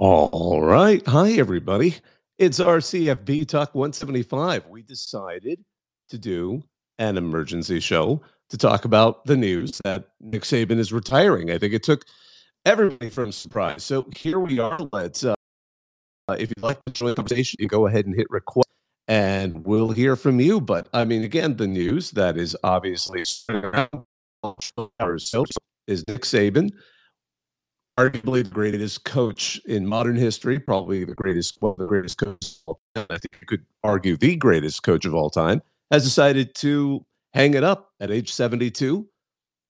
All right. Hi, everybody. It's our CFB Talk 175. We decided to do an emergency show to talk about the news that Nick Saban is retiring. I think it took everybody from surprise. So here we are. Let's, uh, if you'd like to join the conversation, you go ahead and hit request and we'll hear from you. But I mean, again, the news that is obviously around is Nick Saban arguably the greatest coach in modern history, probably the greatest, well, the greatest coach. I think you could argue the greatest coach of all time, has decided to hang it up at age 72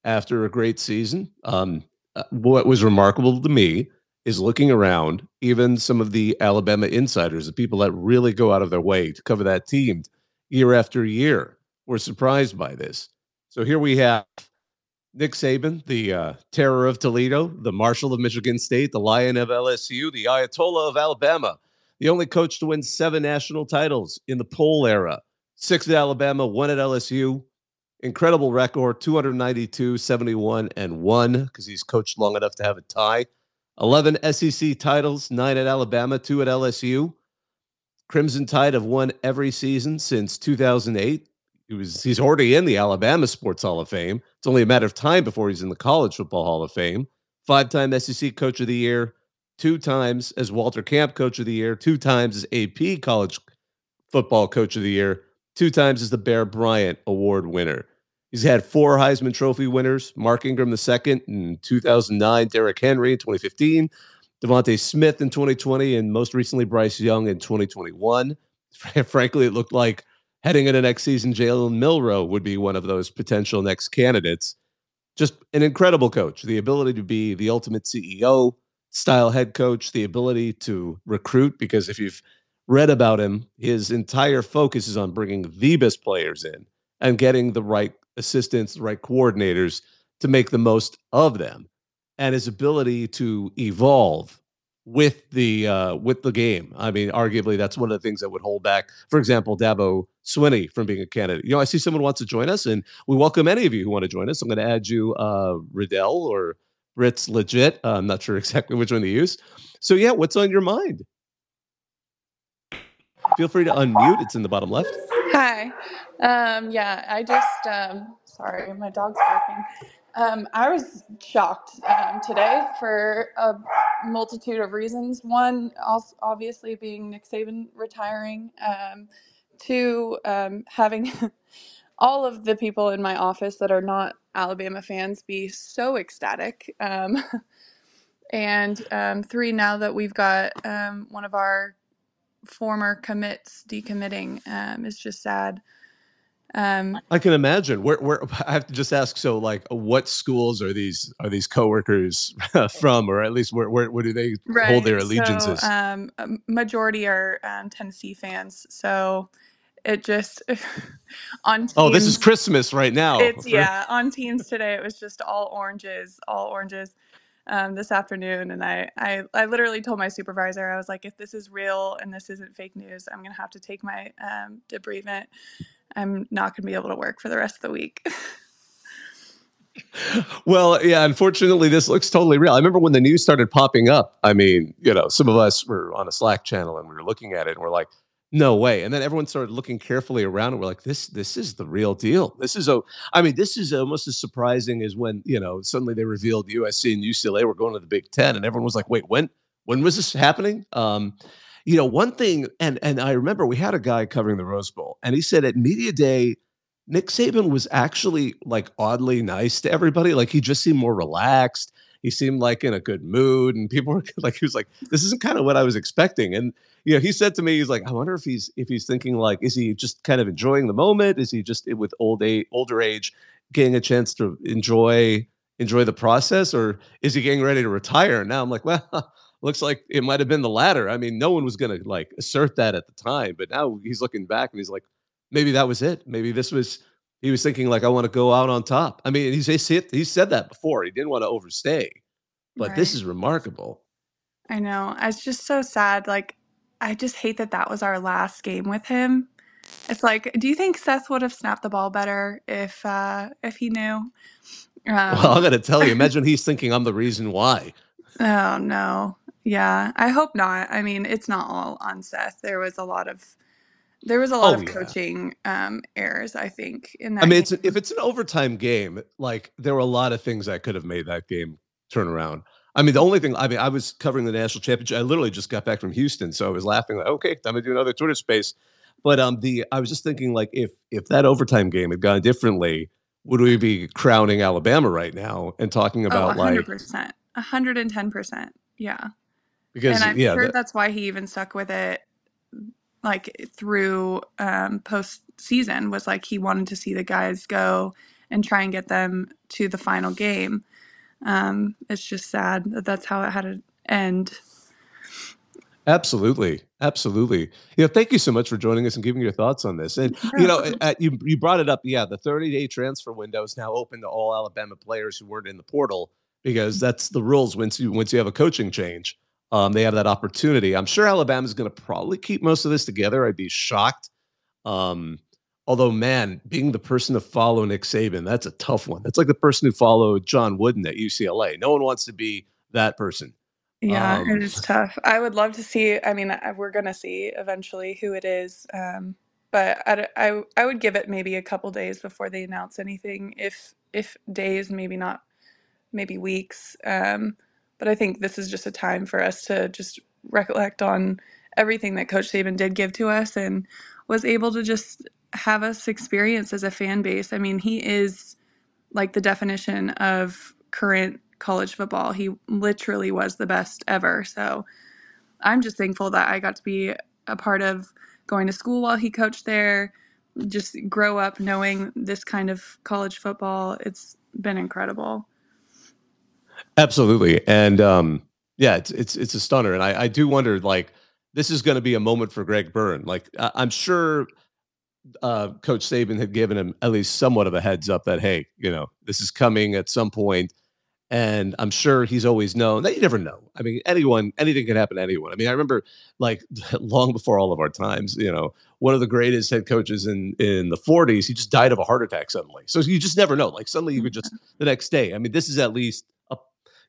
after a great season. Um, uh, what was remarkable to me is looking around, even some of the Alabama insiders, the people that really go out of their way to cover that team year after year, were surprised by this. So here we have Nick Saban, the uh, terror of Toledo, the Marshal of Michigan State, the Lion of LSU, the Ayatollah of Alabama, the only coach to win seven national titles in the poll era, six at Alabama, one at LSU. Incredible record 292, 71, and one because he's coached long enough to have a tie. 11 SEC titles, nine at Alabama, two at LSU. Crimson Tide have won every season since 2008 he was he's already in the Alabama Sports Hall of Fame. It's only a matter of time before he's in the College Football Hall of Fame. Five-time SEC Coach of the Year, two times as Walter Camp Coach of the Year, two times as AP College Football Coach of the Year, two times as the Bear Bryant Award winner. He's had four Heisman Trophy winners: Mark Ingram II in 2009, Derrick Henry in 2015, DeVonta Smith in 2020, and most recently Bryce Young in 2021. Frankly, it looked like heading into next season, Jalen Milroe would be one of those potential next candidates. Just an incredible coach, the ability to be the ultimate CEO style head coach, the ability to recruit. Because if you've read about him, his entire focus is on bringing the best players in and getting the right assistants, the right coordinators to make the most of them. And his ability to evolve with the uh, with the game. I mean, arguably that's one of the things that would hold back, for example, Dabo Swinney from being a candidate. You know, I see someone wants to join us, and we welcome any of you who want to join us. I'm going to add you, uh, Riddell or Ritz Legit. Uh, I'm not sure exactly which one to use. So yeah, what's on your mind? Feel free to unmute. It's in the bottom left. Hi. Um, yeah, I just um, sorry, my dog's barking. Um, I was shocked um, today for a multitude of reasons. One, obviously being Nick Saban retiring. Um, two, um, having all of the people in my office that are not Alabama fans be so ecstatic. Um, and um, three, now that we've got um, one of our former commits decommitting, um, is just sad. Um, I can imagine. Where, where I have to just ask. So, like, what schools are these are these coworkers from, or at least where where, where do they right. hold their allegiances? So, um, majority are um, Tennessee fans. So it just on. Teams, oh, this is Christmas right now. It's yeah. On teams today, it was just all oranges, all oranges. Um, this afternoon, and I, I, I literally told my supervisor, I was like, if this is real and this isn't fake news, I'm gonna have to take my um, debridement I'm not going to be able to work for the rest of the week. well, yeah, unfortunately, this looks totally real. I remember when the news started popping up. I mean, you know, some of us were on a Slack channel and we were looking at it and we're like, no way. And then everyone started looking carefully around and we're like, this, this is the real deal. This is a, I mean, this is almost as surprising as when, you know, suddenly they revealed USC and UCLA were going to the Big Ten and everyone was like, wait, when, when was this happening? Um, you know, one thing, and and I remember we had a guy covering the Rose Bowl, and he said at media day, Nick Saban was actually like oddly nice to everybody. Like he just seemed more relaxed. He seemed like in a good mood, and people were like, he was like, "This isn't kind of what I was expecting." And you know, he said to me, he's like, "I wonder if he's if he's thinking like, is he just kind of enjoying the moment? Is he just eh, with old age, older age, getting a chance to enjoy enjoy the process, or is he getting ready to retire?" And now I'm like, well looks like it might have been the latter. I mean, no one was going to like assert that at the time, but now he's looking back and he's like, maybe that was it. Maybe this was he was thinking like, I want to go out on top. I mean, he's he said that before. He didn't want to overstay, but right. this is remarkable. I know. It's just so sad. Like, I just hate that that was our last game with him. It's like, do you think Seth would have snapped the ball better if uh if he knew? Um, well, I'm gonna tell you. Imagine he's thinking I'm the reason why. Oh no. Yeah, I hope not. I mean, it's not all on Seth. There was a lot of there was a lot Oh, of yeah. coaching um, errors, I think, in that I mean, it's, game. if it's an overtime game, like there were a lot of things that could have made that game turn around. I mean, the only thing, I mean, I was covering the national championship. I literally just got back from Houston, so I was laughing like, okay, time to do another Twitter space. But um, the I was just thinking like, if if that overtime game had gone differently, would we be crowning Alabama right now and talking oh, about like 100%. 110%. Yeah. Because and I'm yeah, sure the- that's why he even stuck with it like through um post season was like he wanted to see the guys go and try and get them to the final game. Um it's just sad that that's how it had to end. Absolutely, absolutely. Yeah, thank you so much for joining us and giving your thoughts on this. And you know, uh, you you brought it up. Yeah, the 30 day transfer window is now open to all Alabama players who weren't in the portal because that's the rules. Once you once you have a coaching change, um, they have that opportunity. I'm sure Alabama's going to probably keep most of this together. I'd be shocked. Um, although, man, being the person to follow Nick Saban, that's a tough one. That's like the person who followed John Wooden at UCLA. No one wants to be that person. Yeah, Um, it is tough. I would love to see. I mean, we're gonna see eventually who it is, um, but I would give it maybe a couple days before they announce anything. If if days, maybe not, maybe weeks. Um, but I think this is just a time for us to just recollect on everything that Coach Saban did give to us and was able to just have us experience as a fan base. I mean, he is like the definition of current college football. He literally was the best ever. So I'm just thankful that I got to be a part of going to school while he coached there, just grow up knowing this kind of college football. It's been incredible. Absolutely, and um, yeah, it's it's it's a stunner, and I I do wonder like this is going to be a moment for Greg Byrne. Like I, I'm sure uh, Coach Saban had given him at least somewhat of a heads up that hey, you know, this is coming at some point, and I'm sure he's always known that you never know. I mean, anyone, anything can happen to anyone. I mean, I remember like long before all of our times, you know, one of the greatest head coaches in in the 40s, he just died of a heart attack suddenly. So you just never know. Like suddenly you could just the next day. I mean, this is at least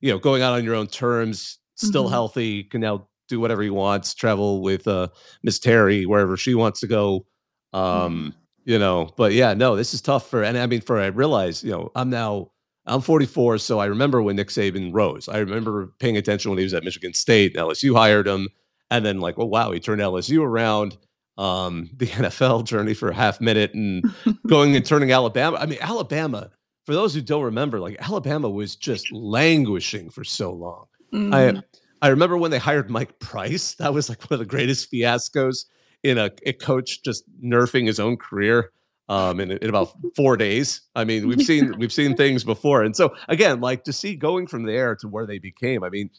you know, going out on your own terms, still Mhm. healthy, can now do whatever he wants, travel with uh Miss Terry wherever she wants to go. Um, you know, but yeah, no, this is tough for and I mean for I realize, you know, I'm now I'm 44, so I remember when Nick Saban rose. I remember paying attention when he was at Michigan State. LSU hired him, and then like, oh wow, he turned LSU around. Um, the NFL journey for a half minute and going and turning Alabama. I mean, Alabama. For those who don't remember, like Alabama was just languishing for so long. Mhm. I I remember when they hired Mike Price. That was like one of the greatest fiascos in a, a coach just nerfing his own career um, in, in about four days. I mean, we've seen we've seen things before, and so again, like to see going from there to where they became. I mean,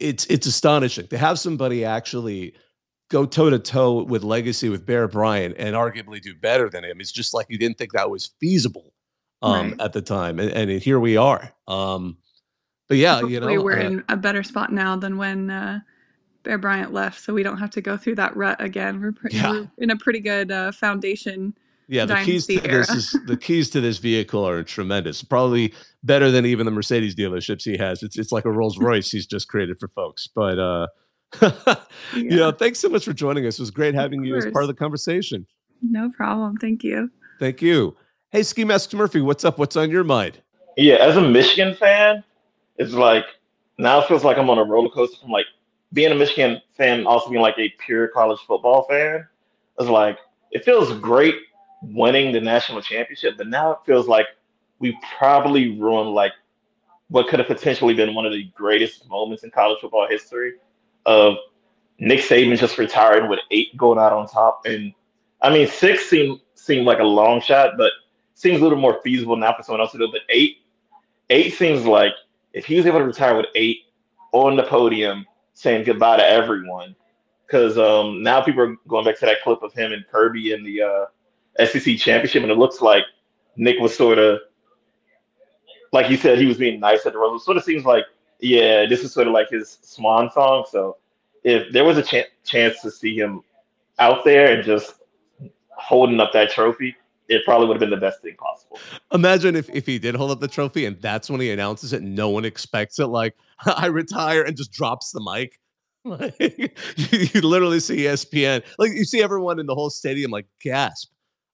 it's it's astonishing to have somebody actually go toe to toe with legacy with Bear Bryant and arguably do better than him. It's just like you didn't think that was feasible um, Right. at the time, and, and here we are. Um, but yeah, you know, we're uh, in a better spot now than when uh, Bear Bryant left, so we don't have to go through that rut again. We're, pretty, Yeah. we're in a pretty good uh, foundation. Yeah, the keys to this is the keys to this vehicle are tremendous. Probably better than even the Mercedes dealerships he has. It's it's like a Rolls Royce he's just created for folks. But uh you Yeah. know, thanks so much for joining us. It was great having you as part of the conversation. No problem. Thank you. Thank you. Hey, Ski Murphy, what's up? What's on your mind? Yeah, as a Michigan fan, it's like now it feels like I'm on a roller coaster from like being a Michigan fan, also being like a pure college football fan. It's like it feels great winning the national championship, but now it feels like we probably ruined like what could have potentially been one of the greatest moments in college football history of Nick Saban just retiring with eight going out on top. And I mean, six seemed seemed like a long shot, but seems a little more feasible now for someone else to do. But eight, eight seems like if he was able to retire with eight on the podium, saying goodbye to everyone, because um, now people are going back to that clip of him and Kirby in the uh, SEC championship, and it looks like Nick was sort of like you said, he was being nice at the Rose. Bowl. Sort of seems like, yeah, this is sort of like his swan song. So if there was a ch- chance to see him out there and just holding up that trophy, it probably would have been the best thing possible. Imagine if, if he did hold up the trophy and that's when he announces it no one expects it. Like, I retire and just drops the mic. Like, you, you literally see ESPN. Like, you see everyone in the whole stadium like gasp.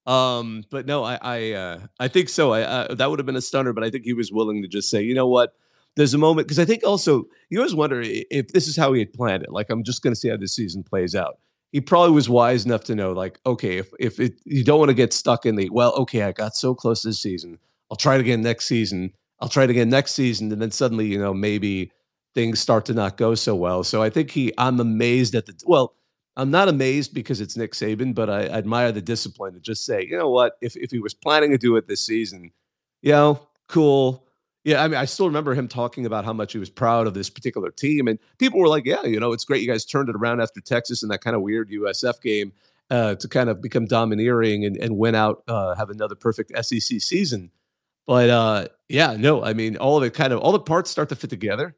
Um, but no, I I uh, I think so. I uh, that would have been a stunner, but I think he was willing to just say, you know what, there's a moment because I think also you always wonder if this is how he had planned it. Like I'm just going to see how this season plays out. He probably was wise enough to know, like, okay, if if it, you don't want to get stuck in the well, okay, I got so close this season, I'll try it again next season. I'll try it again next season, and then suddenly, you know, maybe things start to not go so well. So I think he, I'm amazed at the well I'm not amazed because it's Nick Saban, but I, I, admire the discipline to just say, you know what, if if he was planning to do it this season, you know, cool. Yeah, I mean, I still remember him talking about how much he was proud of this particular team, and people were like, "Yeah, you know, it's great you guys turned it around after Texas and that kind of weird USF game uh, to kind of become domineering and, and win out, uh, have another perfect SEC season." But uh, yeah, no, I mean, all of it kind of all the parts start to fit together.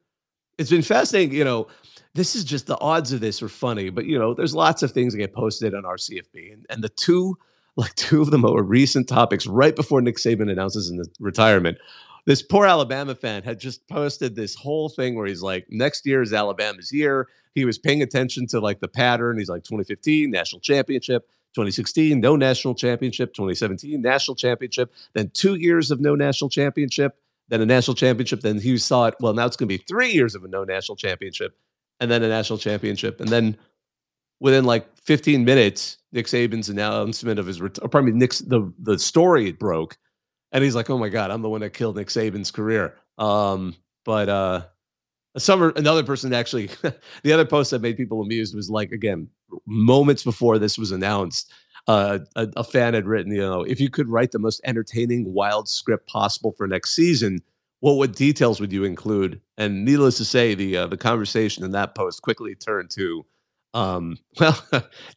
It's been fascinating, you know this is just the odds of this are funny, but you know, there's lots of things that get posted on our CFB, and, and the two, like two of the more recent topics right before Nick Saban announces in the retirement. This poor Alabama fan had just posted this whole thing where he's like, next year is Alabama's year. He was paying attention to like the pattern. He's like 2015 national championship, 2016 no national championship, 2017 national championship, then two years of no national championship, then a national championship. Then he saw it. Well, now it's going to be three years of a no national championship and then a national championship. And then within like 15 minutes, Nick Saban's announcement of his return, pardon me, Nick's the the story broke, and he's like, "Oh my god, I'm the one that killed Nick Saban's career." Um, but uh, summer another person actually, the other post that made people amused was like again moments before this was announced. Uh, a, a fan had written, you know, if you could write the most entertaining wild script possible for next season, well, what details would you include? And needless to say, the uh, the conversation in that post quickly turned to, um, well,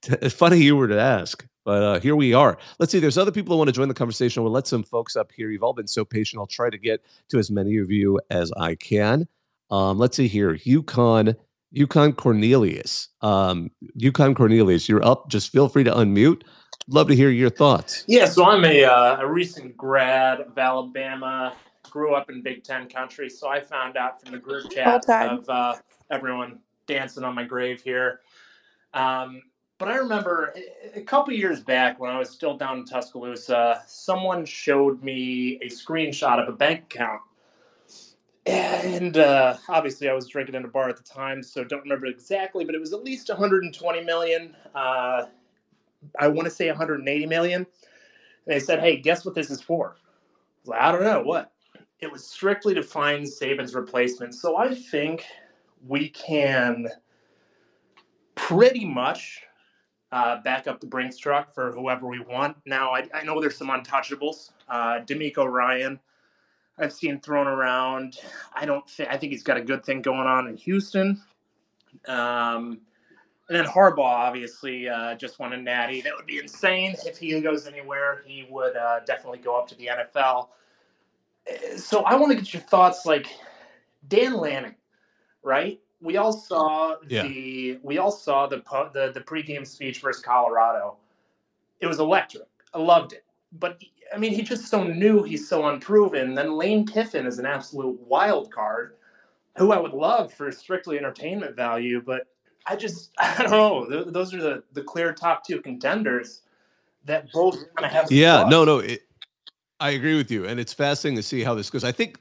it's funny you were to ask, but uh, here we are. Let's see. There's other people who want to join the conversation. We'll let some folks up here. You've all been so patient. I'll try to get to as many of you as I can. Um, let's see here. Yukon, Yukon Cornelius. Um, Yukon Cornelius, you're up. Just feel free to unmute. Love to hear your thoughts. Yeah, so I'm a, uh, a recent grad of Alabama grew up in Big Ten country, so I found out from the group chat of uh, everyone dancing on my grave here. Um, but I remember a couple years back when I was still down in Tuscaloosa, someone showed me a screenshot of a bank account. And uh, obviously, I was drinking in a bar at the time, so don't remember exactly, but it was at least 120 million. Uh, I want to say 180 million. And they said, "Hey, guess what this is for?" I, like, I don't know what it was strictly to find Saban's replacement. So I think we can pretty much uh, back up the Brinks truck for whoever we want. Now, I, I know there's some untouchables. Uh, DeMeco Ryan, I've seen thrown around. I don't think, I think he's got a good thing going on in Houston. Um, and then Harbaugh, obviously, uh, just won a natty. That would be insane if he goes anywhere. He would uh, definitely go up to the NFL so I want to get your thoughts, like Dan Lanning, right? We all saw yeah. the we all saw the the the pregame speech versus Colorado. It was electric. I loved it, but I mean, he's just so new. He's so unproven. Then Lane Kiffin is an absolute wild card, who I would love for strictly entertainment value, but I just I don't know. Those are the the clear top two contenders that both kind of have. Yeah, no, no. It, I agree with you, and it's fascinating to see how this goes. I think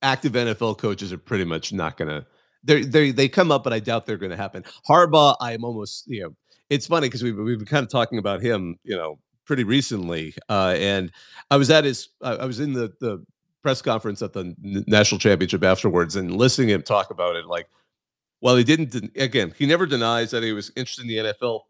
active NFL coaches are pretty much not going to. They they they come up, but I doubt they're going to happen. Harbaugh, I'm almost you know. It's funny because we've we've been kind of talking about him, you know, pretty recently, uh, and I was at his. I was in the the press conference at the national championship afterwards, and listening to him talk about it. Like, well, he didn't. Again, he never denies that he was interested in the NFL,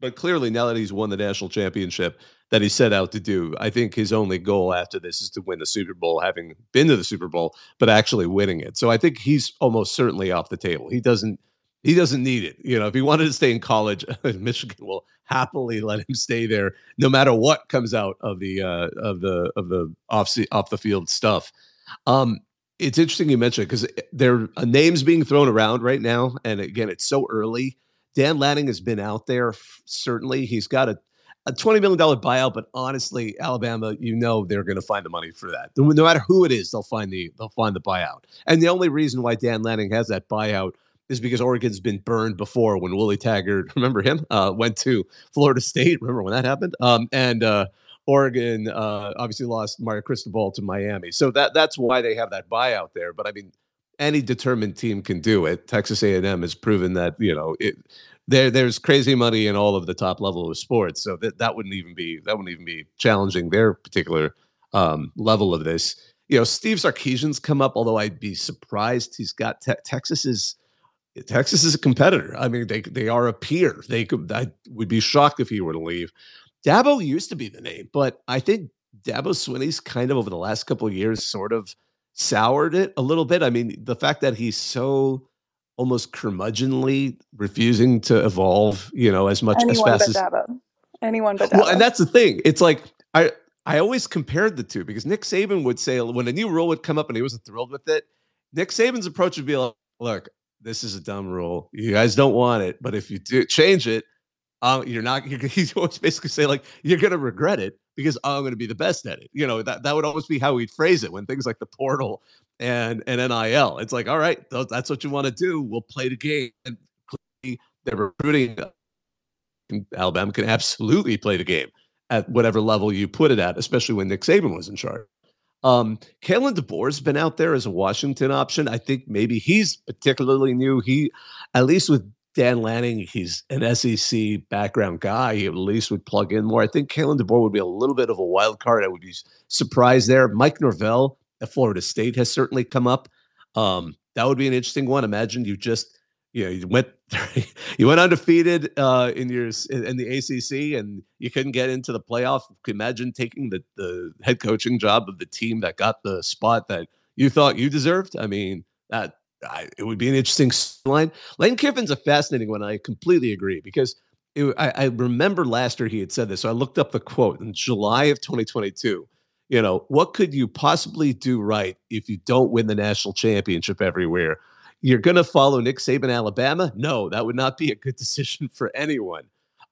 but clearly now that he's won the national championship, that he set out to do. I think his only goal after this is to win the Super Bowl, having been to the Super Bowl, but actually winning it. So I think he's almost certainly off the table. He doesn't he doesn't need it. You know, if he wanted to stay in college, Michigan will happily let him stay there, no matter what comes out of the uh, of the of the off off the field stuff. Um, it's interesting you mentioned because there are names being thrown around right now, and again, it's so early. Dan Lanning has been out there. Certainly, he's got a a $20 million buyout, but honestly, Alabama, you know they're going to find the money for that. No matter who it is, they'll find the they'll find the buyout. And the only reason why Dan Lanning has that buyout is because Oregon's been burned before when Willie Taggart, remember him, uh, went to Florida State. Remember when that happened? Um, and uh, Oregon uh, obviously lost Mario Cristobal to Miami. So that that's why they have that buyout there. But I mean, any determined team can do it. Texas A&M has proven that you know it there there's crazy money in all of the top level of sports. So that that wouldn't even be that wouldn't even be challenging their particular um, level of this. You know, Steve Sarkisian's come up, although I'd be surprised. He's got te- Texas is Texas is a competitor. I mean, they they are a peer. They could I would be shocked if he were to leave. Dabo used to be the name, but I think Dabo Swinney's kind of over the last couple of years sort of soured it a little bit. I mean, the fact that he's so almost curmudgeonly refusing to evolve, you know, as much Anyone as fast but as Dabo. Anyone but Dabo. well, and that's the thing. It's like I I always compared the two because Nick Saban would say when a new rule would come up and he wasn't thrilled with it, Nick Saban's approach would be like, "Look, this is a dumb rule. You guys don't want it, but if you do change it, uh, you're not." You're, he'd always basically say like, "You're going to regret it because I'm going to be the best at it." You know that that would almost be how he'd phrase it when things like the portal and and NIL. It's like, all right, that's what you want to do. We'll play the game. And they're recruiting. Alabama can absolutely play the game at whatever level you put it at, especially when Nick Saban was in charge. Um, Kalen DeBoer's been out there as a Washington option. I think maybe he's particularly new. He, at least with Dan Lanning, he's an SEC background guy. He at least would plug in more. I think Kalen DeBoer would be a little bit of a wild card. I would be surprised there. Mike Norvell Florida State has certainly come up. Um, that would be an interesting one. Imagine you just you know you went you went undefeated uh, in your in the ACC and you couldn't get into the playoff. Imagine taking the the head coaching job of the team that got the spot that you thought you deserved. I mean that I, it would be an interesting line. Lane Kiffin's a fascinating one. I completely agree because it, I, I remember last year he had said this. So I looked up the quote in July of 2022 you know, what could you possibly do right if you don't win the national championship everywhere? You're going to follow Nick Saban, Alabama? No, that would not be a good decision for anyone.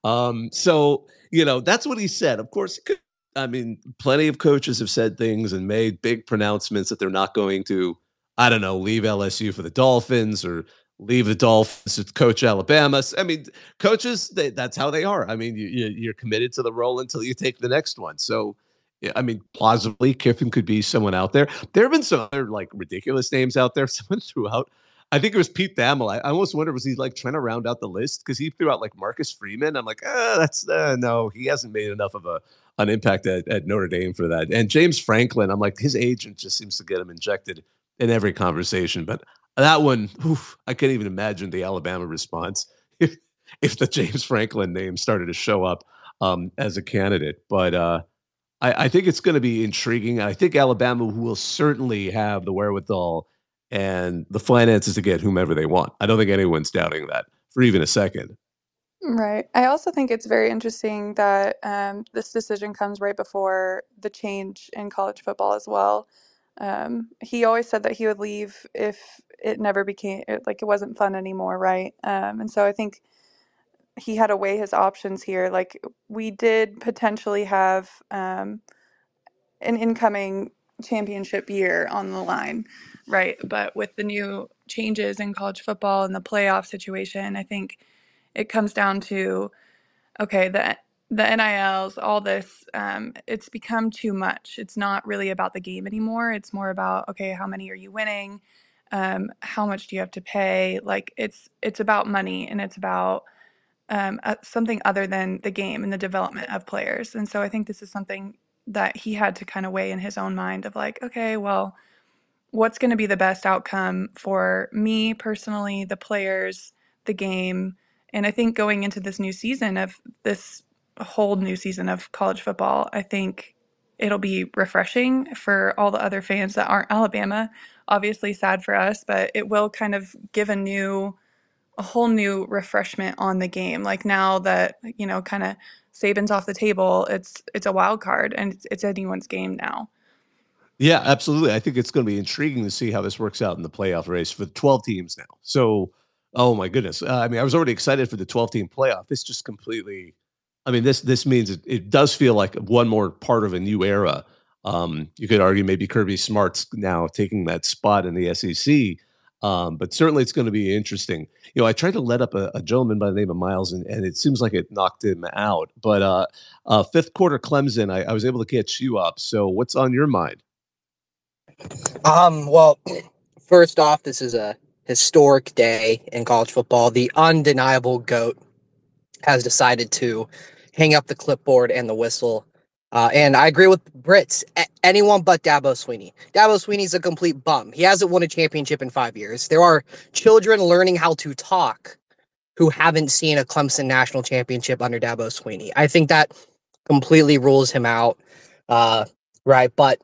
Um, so, you know, that's what he said. Of course, I mean, plenty of coaches have said things and made big pronouncements that they're not going to, I don't know, leave LSU for the Dolphins or leave the Dolphins to coach Alabama. I mean, coaches, they, that's how they are. I mean, you, you're committed to the role until you take the next one. So, I mean, plausibly, Kiffin could be someone out there. There have been some other like ridiculous names out there. Someone threw out, I think it was Pete Thamel. I, I almost wonder was he like trying to round out the list because he threw out like Marcus Freeman. I'm like, ah, that's uh, no, he hasn't made enough of a an impact at, at Notre Dame for that. And James Franklin, I'm like, his agent just seems to get him injected in every conversation. But that one, oof, I can't even imagine the Alabama response if, if the James Franklin name started to show up um, as a candidate. But uh, I, I think it's going to be intriguing. I think Alabama will certainly have the wherewithal and the finances to get whomever they want. I don't think anyone's doubting that for even a second. Right. I also think it's very interesting that um, this decision comes right before the change in college football as well. Um, he always said that he would leave if it never became like it wasn't fun anymore, right? Um, and so I think he had to weigh his options here. Like we did potentially have um, an incoming championship year on the line, right? But with the new changes in college football and the playoff situation, I think it comes down to okay, the the NILs, all this, um, it's become too much. It's not really about the game anymore. It's more about okay, how many are you winning? Um, how much do you have to pay? Like it's it's about money and it's about um, uh, something other than the game and the development of players. And so I think this is something that he had to kind of weigh in his own mind of like, okay, well, what's going to be the best outcome for me personally, the players, the game. And I think going into this new season of this whole new season of college football, I think it'll be refreshing for all the other fans that aren't Alabama. Obviously, sad for us, but it will kind of give a new a whole new refreshment on the game. Like now that you know, kind of Saban's off the table, it's it's a wild card and it's, it's anyone's game now. Yeah, absolutely. I think it's going to be intriguing to see how this works out in the playoff race for the 12 teams now. So, oh my goodness. Uh, I mean, I was already excited for the 12 team playoff. This just completely I mean, this this means it, it does feel like one more part of a new era. Um, you could argue maybe Kirby Smart's now taking that spot in the SEC, um, but certainly it's going to be interesting. You know, I tried to let up a, a gentleman by the name of Miles, and, and, it seems like it knocked him out. But uh, uh, fifth quarter Clemson, I, I was able to catch you up. So, what's on your mind? Um, well, first off, this is a historic day in college football. The undeniable GOAT has decided to hang up the clipboard and the whistle. Uh, and I agree with Brits. A- anyone but Dabo Swinney. Dabo Swinney's a complete bum. He hasn't won a championship in five years. There are children learning how to talk who haven't seen a Clemson national championship under Dabo Swinney. I think that completely rules him out. Uh, right. But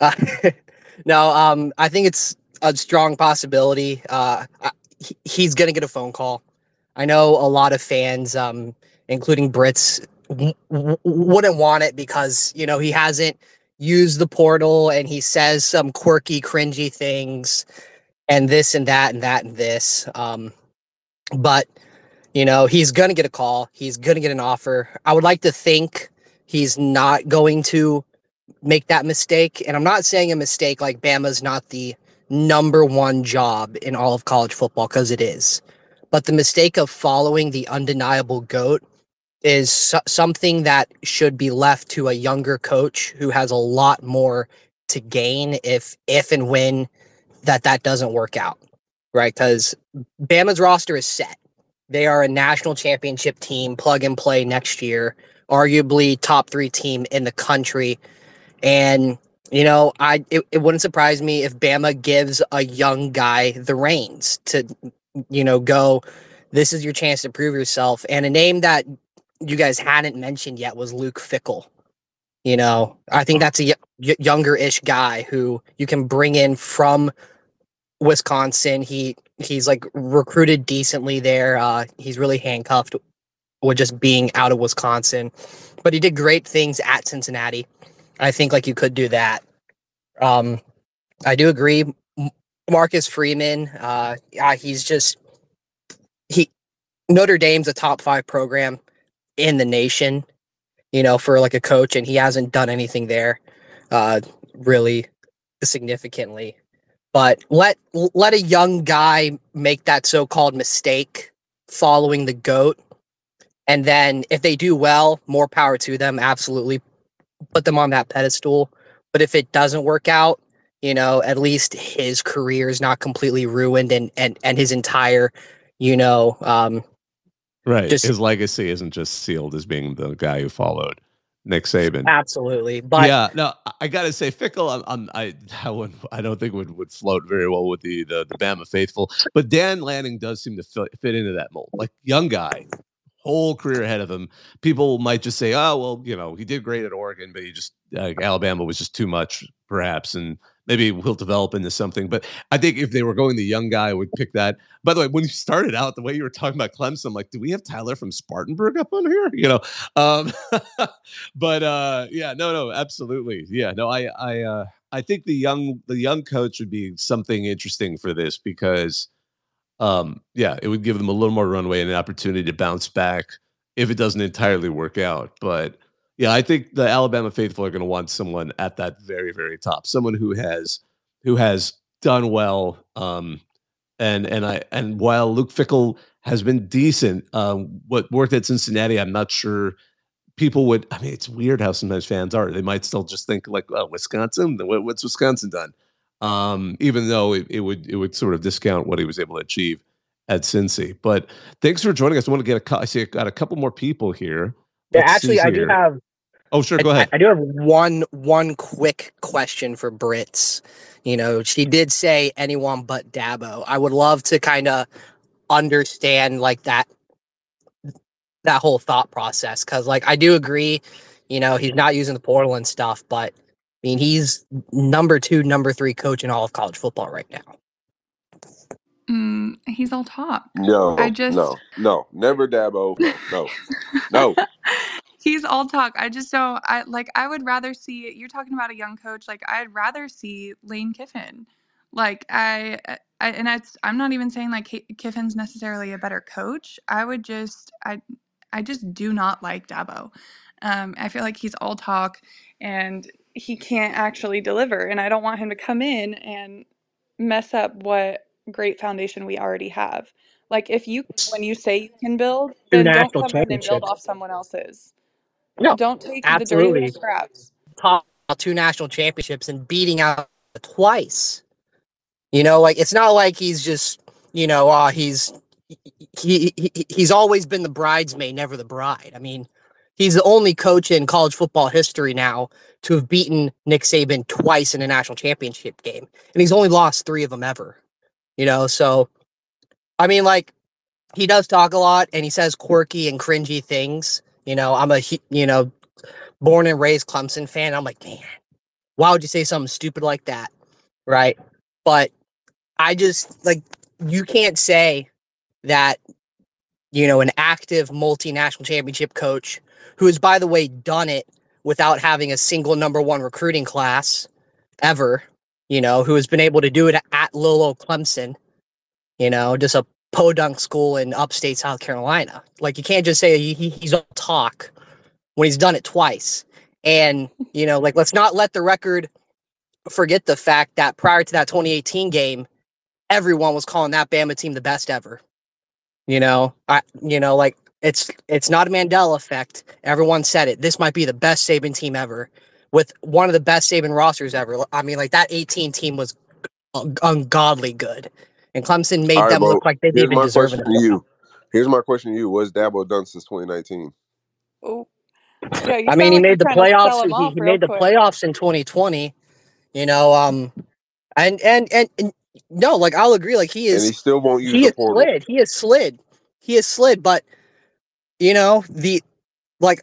uh, no, um, I think it's a strong possibility. Uh, he, he's going to get a phone call. I know a lot of fans, um, including Brits, wouldn't want it because you know he hasn't used the portal and he says some quirky, cringy things, and this and that and that and this. Um, but you know he's to get a call. He's to get an offer. I would like to think he's not going to make that mistake. And I'm not saying a mistake like Bama's not the number one job in all of college football because it is. But the mistake of following the undeniable GOAT is something that should be left to a younger coach who has a lot more to gain if if and when that that doesn't work out. Right? Cuz Bama's roster is set. They are a national championship team, plug and play next year, arguably top 3 team in the country and you know, I it, it wouldn't surprise me if Bama gives a young guy the reins to, you know, go. This is your chance to prove yourself. And a name that you guys hadn't mentioned yet was Luke Fickell. You know, I think that's a y- younger-ish guy who you can bring in from Wisconsin. He he's like recruited decently there. Uh, he's really handcuffed with just being out of Wisconsin, but he did great things at Cincinnati. I think like you could do that. Um, I do agree. Marcus Freeman, uh, yeah, he's just he Notre Dame's a top five program in the nation, you know, for like a coach, and he hasn't done anything there, uh, really significantly. But let let a young guy make that so-called mistake following the goat, and then if they do well, more power to them. Absolutely, put them on that pedestal. But if it doesn't work out, you know, at least his career is not completely ruined and and and his entire, you know, um right. Just, his legacy isn't just sealed as being the guy who followed Nick Saban. Absolutely. But yeah, no, I got to say Fickell, I'm, I'm, i I, would, I don't think would, would float very well with the, the, the Bama faithful, but Dan Lanning does seem to fit, fit into that mold. Like young guy, whole career ahead of him. People might just say, "Oh, well, you know, he did great at Oregon, but he just uh, Alabama was just too much, perhaps." And maybe he'll develop into something. But I think if they were going the young guy, I would pick that. By the way, when you started out, the way you were talking about Clemson, I'm like, do we have Tyler from Spartanburg up on here? You know, um, but uh, yeah, no, no, absolutely, yeah, no, I, I, uh, I think the young, the young coach would be something interesting for this because um, yeah, it would give them a little more runway and an opportunity to bounce back if it doesn't entirely work out. But yeah, I think the Alabama faithful are going to want someone at that very, very top, someone who has who has done well. Um, and and I and while Luke Fickell has been decent, um, what worked at Cincinnati, I'm not sure people would. I mean, it's weird how sometimes fans are. They might still just think like, "Oh, Wisconsin. What's Wisconsin done?" um, even though it, it, would it would sort of discount what he was able to achieve at Cincy. But thanks for joining us. I want to get a I see I got a couple more people here. Let's yeah, actually, I do have. Oh, sure. Go I, ahead. I do have one one quick question for Brits. You know, she did say anyone but Dabo. I would love to kind of understand like that that whole thought process because like I do agree, you know, he's not using the portal and stuff, but I mean, he's number two, number three coach in all of college football right now. Mm, he's all talk. No, I just no, no, never Dabo. No, no. no. he's all talk. I just don't. I like. I would rather see. You're talking about a young coach. Like I'd rather see Lane Kiffin. Like I, I and it's. I'm not even saying like Kiffin's necessarily a better coach. I would just. I. I just do not like Dabo. Um, I feel like he's all talk and he can't actually deliver. And I don't want him to come in and mess up what great foundation we already have. Like if you when you say you can build, then don't come in and build off someone else's. No, Don't take the dirty absolutely. little scraps. Top two national championships and beating out twice. You know, like it's not like he's just, you know, uh, he's he, he he's always been the bridesmaid, never the bride. I mean, he's the only coach in college football history now to have beaten Nick Saban twice in a national championship game, and he's only lost three of them ever. You know, so I mean, like he does talk a lot and he says quirky and cringy things. You know, I'm a you know born and raised Clemson fan. I'm like, man, why would you say something stupid like that? Right. But I just like, you can't say that, you know, an active multinational championship coach who has, by the way, done it without having a single number one recruiting class ever, you know, who has been able to do it at Lolo Clemson, you know, just a podunk school in upstate South Carolina. Like, you can't just say he, he- he's all talk when he's done it twice. And, you know, like let's not let the record forget the fact that prior to that 2018 game, everyone was calling that Bama team the best ever. You know, I you know, like it's it's not a Mandela effect. Everyone said it. This might be the best Saban team ever with one of the best Saban rosters ever. I mean, like that 18 team was ungodly good. And Clemson made All right, them Bo. look like they didn't my even deserve question it. you. Here's my question to you. What's Dabo done since 2019? Oh, yeah. I mean, sound he made the trying to sell playoffs. He, he real made the playoffs in 2020. You know, um, and and and, and no, like I'll agree. Like he And is, he still won't use he the has portal. slid. He has slid. He has slid. But you know, the like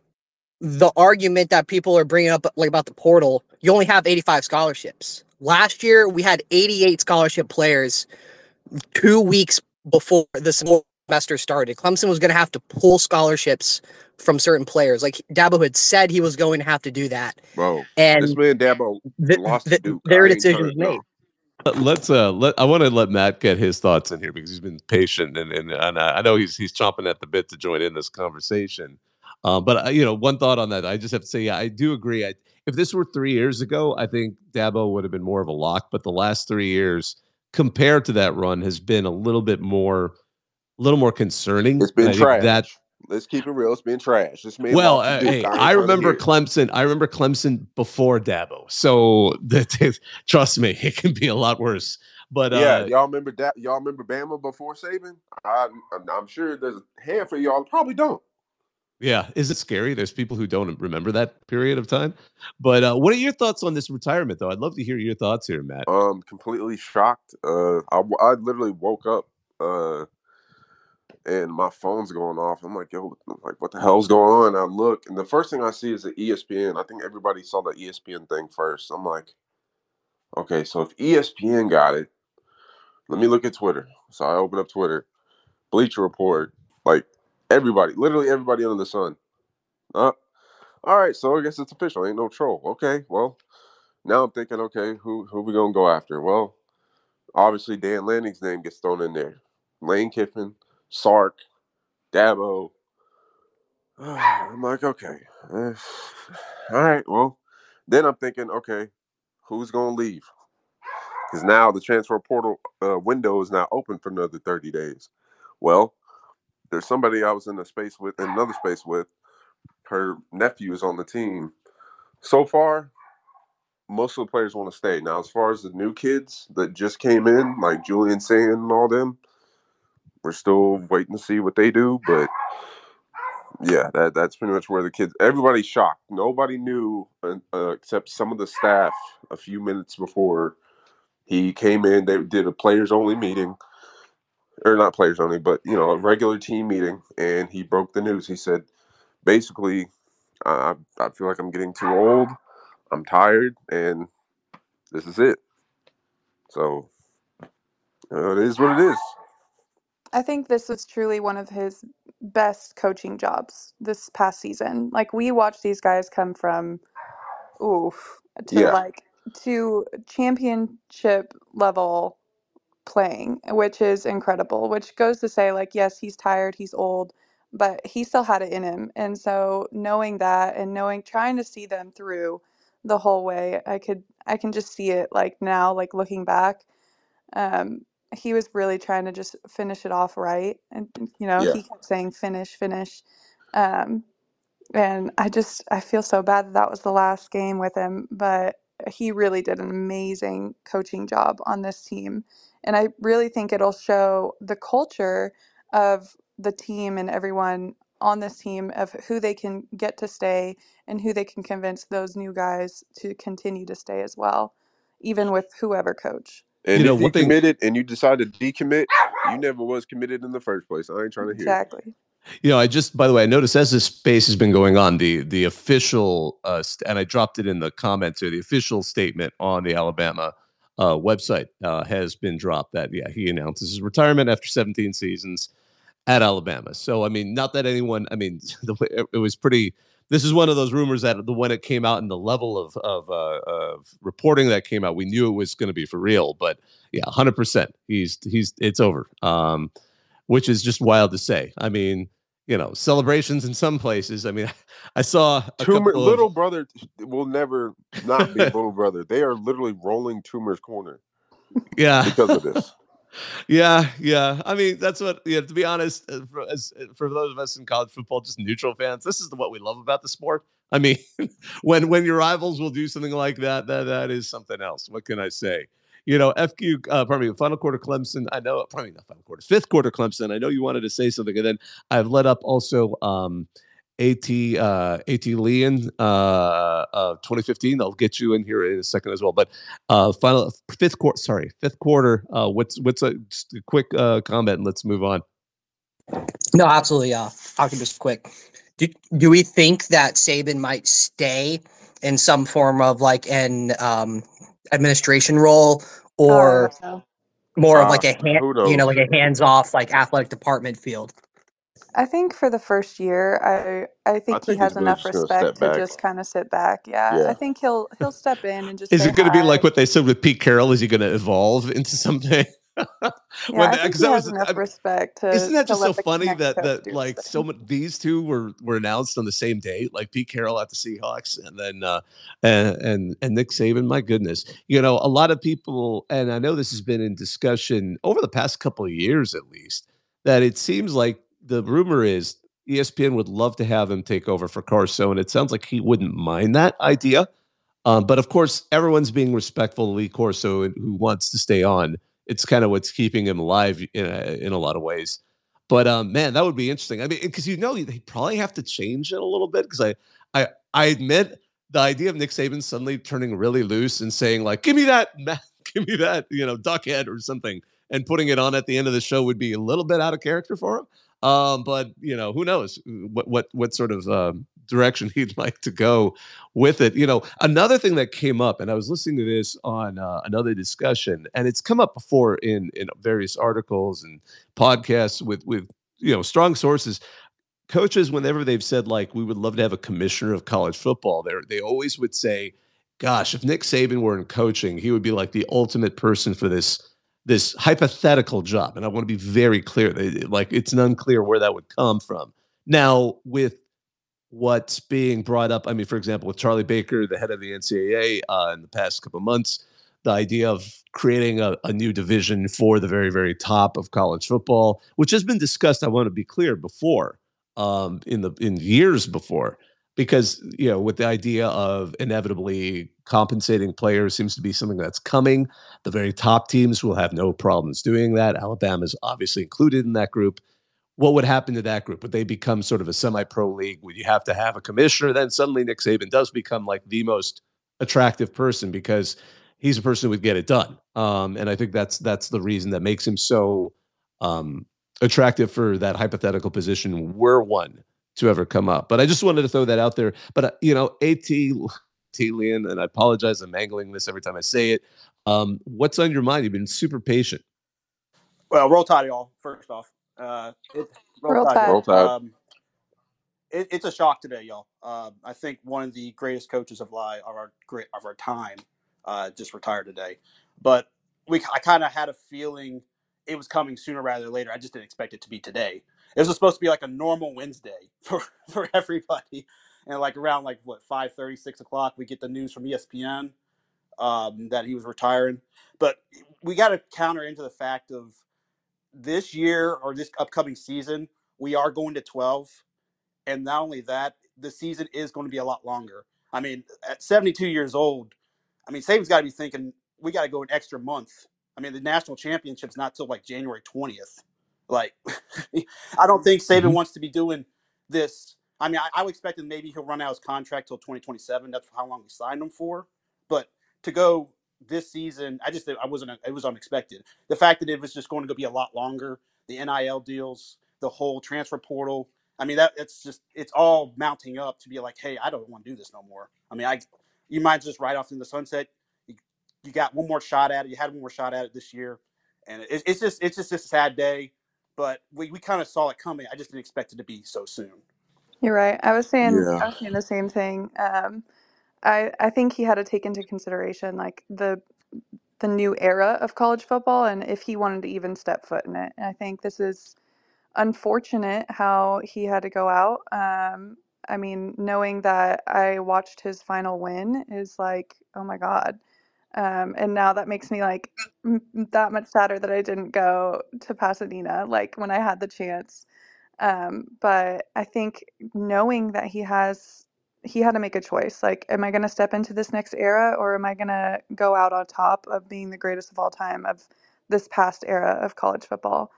the argument that people are bringing up, like about the portal, you only have 85 scholarships. Last year, we had 88 scholarship players two weeks before the semester started. Clemson was going to have to pull scholarships from certain players. Like Dabo had said he was going to have to do that. Bro, And this man Dabo th- lost to Duke. their decision trying was no. made. Let's uh let I want to let Matt get his thoughts in here because he's been patient and and, and I I know he's he's chomping at the bit to join in this conversation. Um, but uh, you know, one thought on that, I just have to say, yeah, I do agree. I, if this were three years ago, I think Dabo would have been more of a lock. But the last three years, compared to that run, has been a little bit more, a little more concerning. It's been trash. That Let's keep it real. It's been trash. This man well, uh, hey, I remember. Clemson. I remember Clemson before Dabo. So that trust me, it can be a lot worse. But yeah, uh, y'all remember that? Y'all remember Bama before Saban? I, I'm sure there's a handful of y'all probably don't. Yeah, is it scary? There's people who don't remember that period of time. But uh, what are your thoughts on this retirement, though? I'd love to hear your thoughts here, Matt. Um, completely shocked. Uh, I, I literally woke up, uh, and my phone's going off. I'm like, yo, like what the hell's going on? I look, and the first thing I see is the ESPN. I think everybody saw the ESPN thing first. I'm like, okay, so if ESPN got it, let me look at Twitter. So I open up Twitter, Bleacher Report, like everybody, literally everybody under the sun. Uh, all right, so I guess it's official. Ain't no troll. Okay, well, now I'm thinking, okay, who who we gonna go after? Well, obviously Dan Lanning's name gets thrown in there. Lane Kiffin, Sark, Dabo. I'm like, okay, all right. Well, then I'm thinking, okay, who's gonna leave? Because now the transfer portal uh, window is now open for another 30 days. Well, there's somebody I was in a space with, in another space with. Her nephew is on the team. So far, most of the players want to stay. Now, as far as the new kids that just came in, like Julian Sayin and all them, we're still waiting to see what they do. But yeah, that that's pretty much where the kids. Everybody's shocked. Nobody knew uh, uh, except some of the staff a few minutes before he came in. They did a players only meeting, or not players only, but you know a regular team meeting, and he broke the news. He said, basically, I I feel like I'm getting too old. I'm tired, and this is it. So uh, it is what it is. I think this was truly one of his best coaching jobs this past season. Like we watched these guys come from oof to Yeah. like to championship level playing, which is incredible. Which goes to say like yes, he's tired, he's old, but he still had it in him. And so knowing that and knowing trying to see them through the whole way, I could I can just see it like now, like looking back. Um, he was really trying to just finish it off right. And you know, Yeah. he kept saying finish, finish. Um, and I just I feel so bad that that was the last game with him, but he really did an amazing coaching job on this team. And I really think it'll show the culture of the team and everyone on this team of who they can get to stay and who they can convince those new guys to continue to stay as well, even with whoever coach. And You know, if you one thing- committed and you decide to decommit, you never was committed in the first place. I ain't trying to hear. it. Exactly. You know, I just by the way, I noticed as this space has been going on, the the official uh, st- and I dropped it in the comments here. The official statement on the Alabama uh, website uh, has been dropped that yeah he announces his retirement after 17 seasons at Alabama. So I mean, not that anyone, I mean, the, it, it was pretty. This is one of those rumors that the when it came out and the level of of, uh, of reporting that came out, we knew it was going to be for real. But yeah, 100. percent He's he's it's over. Um, which is just wild to say. I mean, you know, celebrations in some places. I mean, I saw a Toomer, couple of- little brother will never not be little brother. They are literally rolling Toomer's corner yeah, because of this. yeah, yeah. I mean, that's what. you Yeah, to be honest, uh, for, as uh, for those of us in college football, just neutral fans, this is the, what we love about the sport. I mean, when when your rivals will do something like that, that that is something else. What can I say? You know, FQ, uh, pardon me, final quarter Clemson. I know, probably not final quarter, fifth quarter Clemson. I know you wanted to say something, and then I've let up also. um At uh, At Leon, uh, uh, 2015. I'll get you in here in a second as well. But uh, final fifth quarter, sorry, fifth quarter. Uh, what's what's a, just a quick uh, comment and let's move on. No, absolutely. Uh, I'll keep this quick. Do, do we think that Saban might stay in some form of like an um, administration role or Oh, more of Uh, like a hand, you know, like a hands-off like athletic department field? I think for the first year, I I think, think he has enough respect to back. just kind of sit back. Yeah, Yeah. I think he'll he'll step in and just. Is say it going to be like what they said with Pete Carroll? Is he going to evolve into something? Yeah, When the- he that has was- enough I- respect to. Isn't that to just so funny that that like so much these two were were announced on the same day, like Pete Carroll at the Seahawks, and then uh, and and and Nick Saban. My goodness, you know, a lot of people, and I know this has been in discussion over the past couple of years, at least, that it seems like the rumor is ESPN would love to have him take over for Corso, and it sounds like he wouldn't mind that idea. Um, but of course, everyone's being respectful of Lee Corso, who wants to stay on. It's kind of what's keeping him alive in a, in a lot of ways. But um, man, that would be interesting. I mean, because you know they probably have to change it a little bit. Because I, I, I admit the idea of Nick Saban suddenly turning really loose and saying like, "Give me that, give me that," you know, duckhead or something, and putting it on at the end of the show would be a little bit out of character for him. Um, but you know, who knows what what what sort of um, direction he'd like to go with it. You know, another thing that came up, and I was listening to this on uh, another discussion, and it's come up before in in various articles and podcasts with with you know strong sources. Coaches, whenever they've said like we would love to have a commissioner of college football, they they always would say, "Gosh, if Nick Saban were in coaching, he would be like the ultimate person for this." this hypothetical job and i want to be very clear like it's unclear where that would come from now with what's being brought up. I mean, for example, with Charlie Baker, the head of the NCAA, uh, in the past couple of months, the idea of creating a, a new division for the very, very top of college football, which has been discussed. I want to be clear before, um, in the in years before, because you know, with the idea of inevitably compensating players seems to be something that's coming. The very top teams will have no problems doing that. Alabama is obviously included in that group what would happen to that group? Would they become sort of a semi-pro league? Would you have to have a commissioner? Then suddenly Nick Saban does become like the most attractive person because he's a person who would get it done. Um, and I think that's that's the reason that makes him so um, attractive for that hypothetical position. Were one to ever come up, but I just wanted to throw that out there. But uh, you know, At T and I apologize, I'm mangling this every time I say it. Um, what's on your mind? You've been super patient. Well, roll tide, y'all. First off, uh, it, Roll Tide. Roll Tide. Um, it, it's a shock today, y'all. Um, I think one of the greatest coaches of lie of our great of our time uh, just retired today. But we, I kind of had a feeling it was coming sooner rather than later. I just didn't expect it to be today. it was supposed to be like a normal Wednesday for for everybody, and like around like what 5 6 o'clock, we get the news from ESPN um, that he was retiring. But we got to counter into the fact of this year or this upcoming season, we are going to 12. And not only that, the season is going to be a lot longer. I mean, at 72 years old, I mean, Saban's got to be thinking we got to go an extra month. I mean, the national championship's not till like January 20th. Like, I don't think Saban mm-hmm. wants to be doing this. I mean, I, I would expect that maybe he'll run out his contract till 2027. That's how long we signed him for. But to go this season, I just I wasn't it was unexpected. The fact that it was just going to be a lot longer, the NIL deals, the whole transfer portal. I mean that it's just it's all mounting up to be like, hey, I don't want to do this no more. I mean, I you might just ride off in the sunset. You, you got one more shot at it. You had one more shot at it this year, and it, it's just it's just a sad day. But we, we kind of saw it coming. I just didn't expect it to be so soon. You're right. I was saying yeah. I was saying the same thing. Um, I I think he had to take into consideration like the the new era of college football and if he wanted to even step foot in it. And I think this is unfortunate how he had to go out. Um, I mean, knowing that I watched his final win is like, oh my god. Um, and now that makes me like m- that much sadder that I didn't go to Pasadena, like when I had the chance. Um, but I think knowing that he has he had to make a choice. Like, am I going to step into this next era or am I going to go out on top of being the greatest of all time of this past era of college football?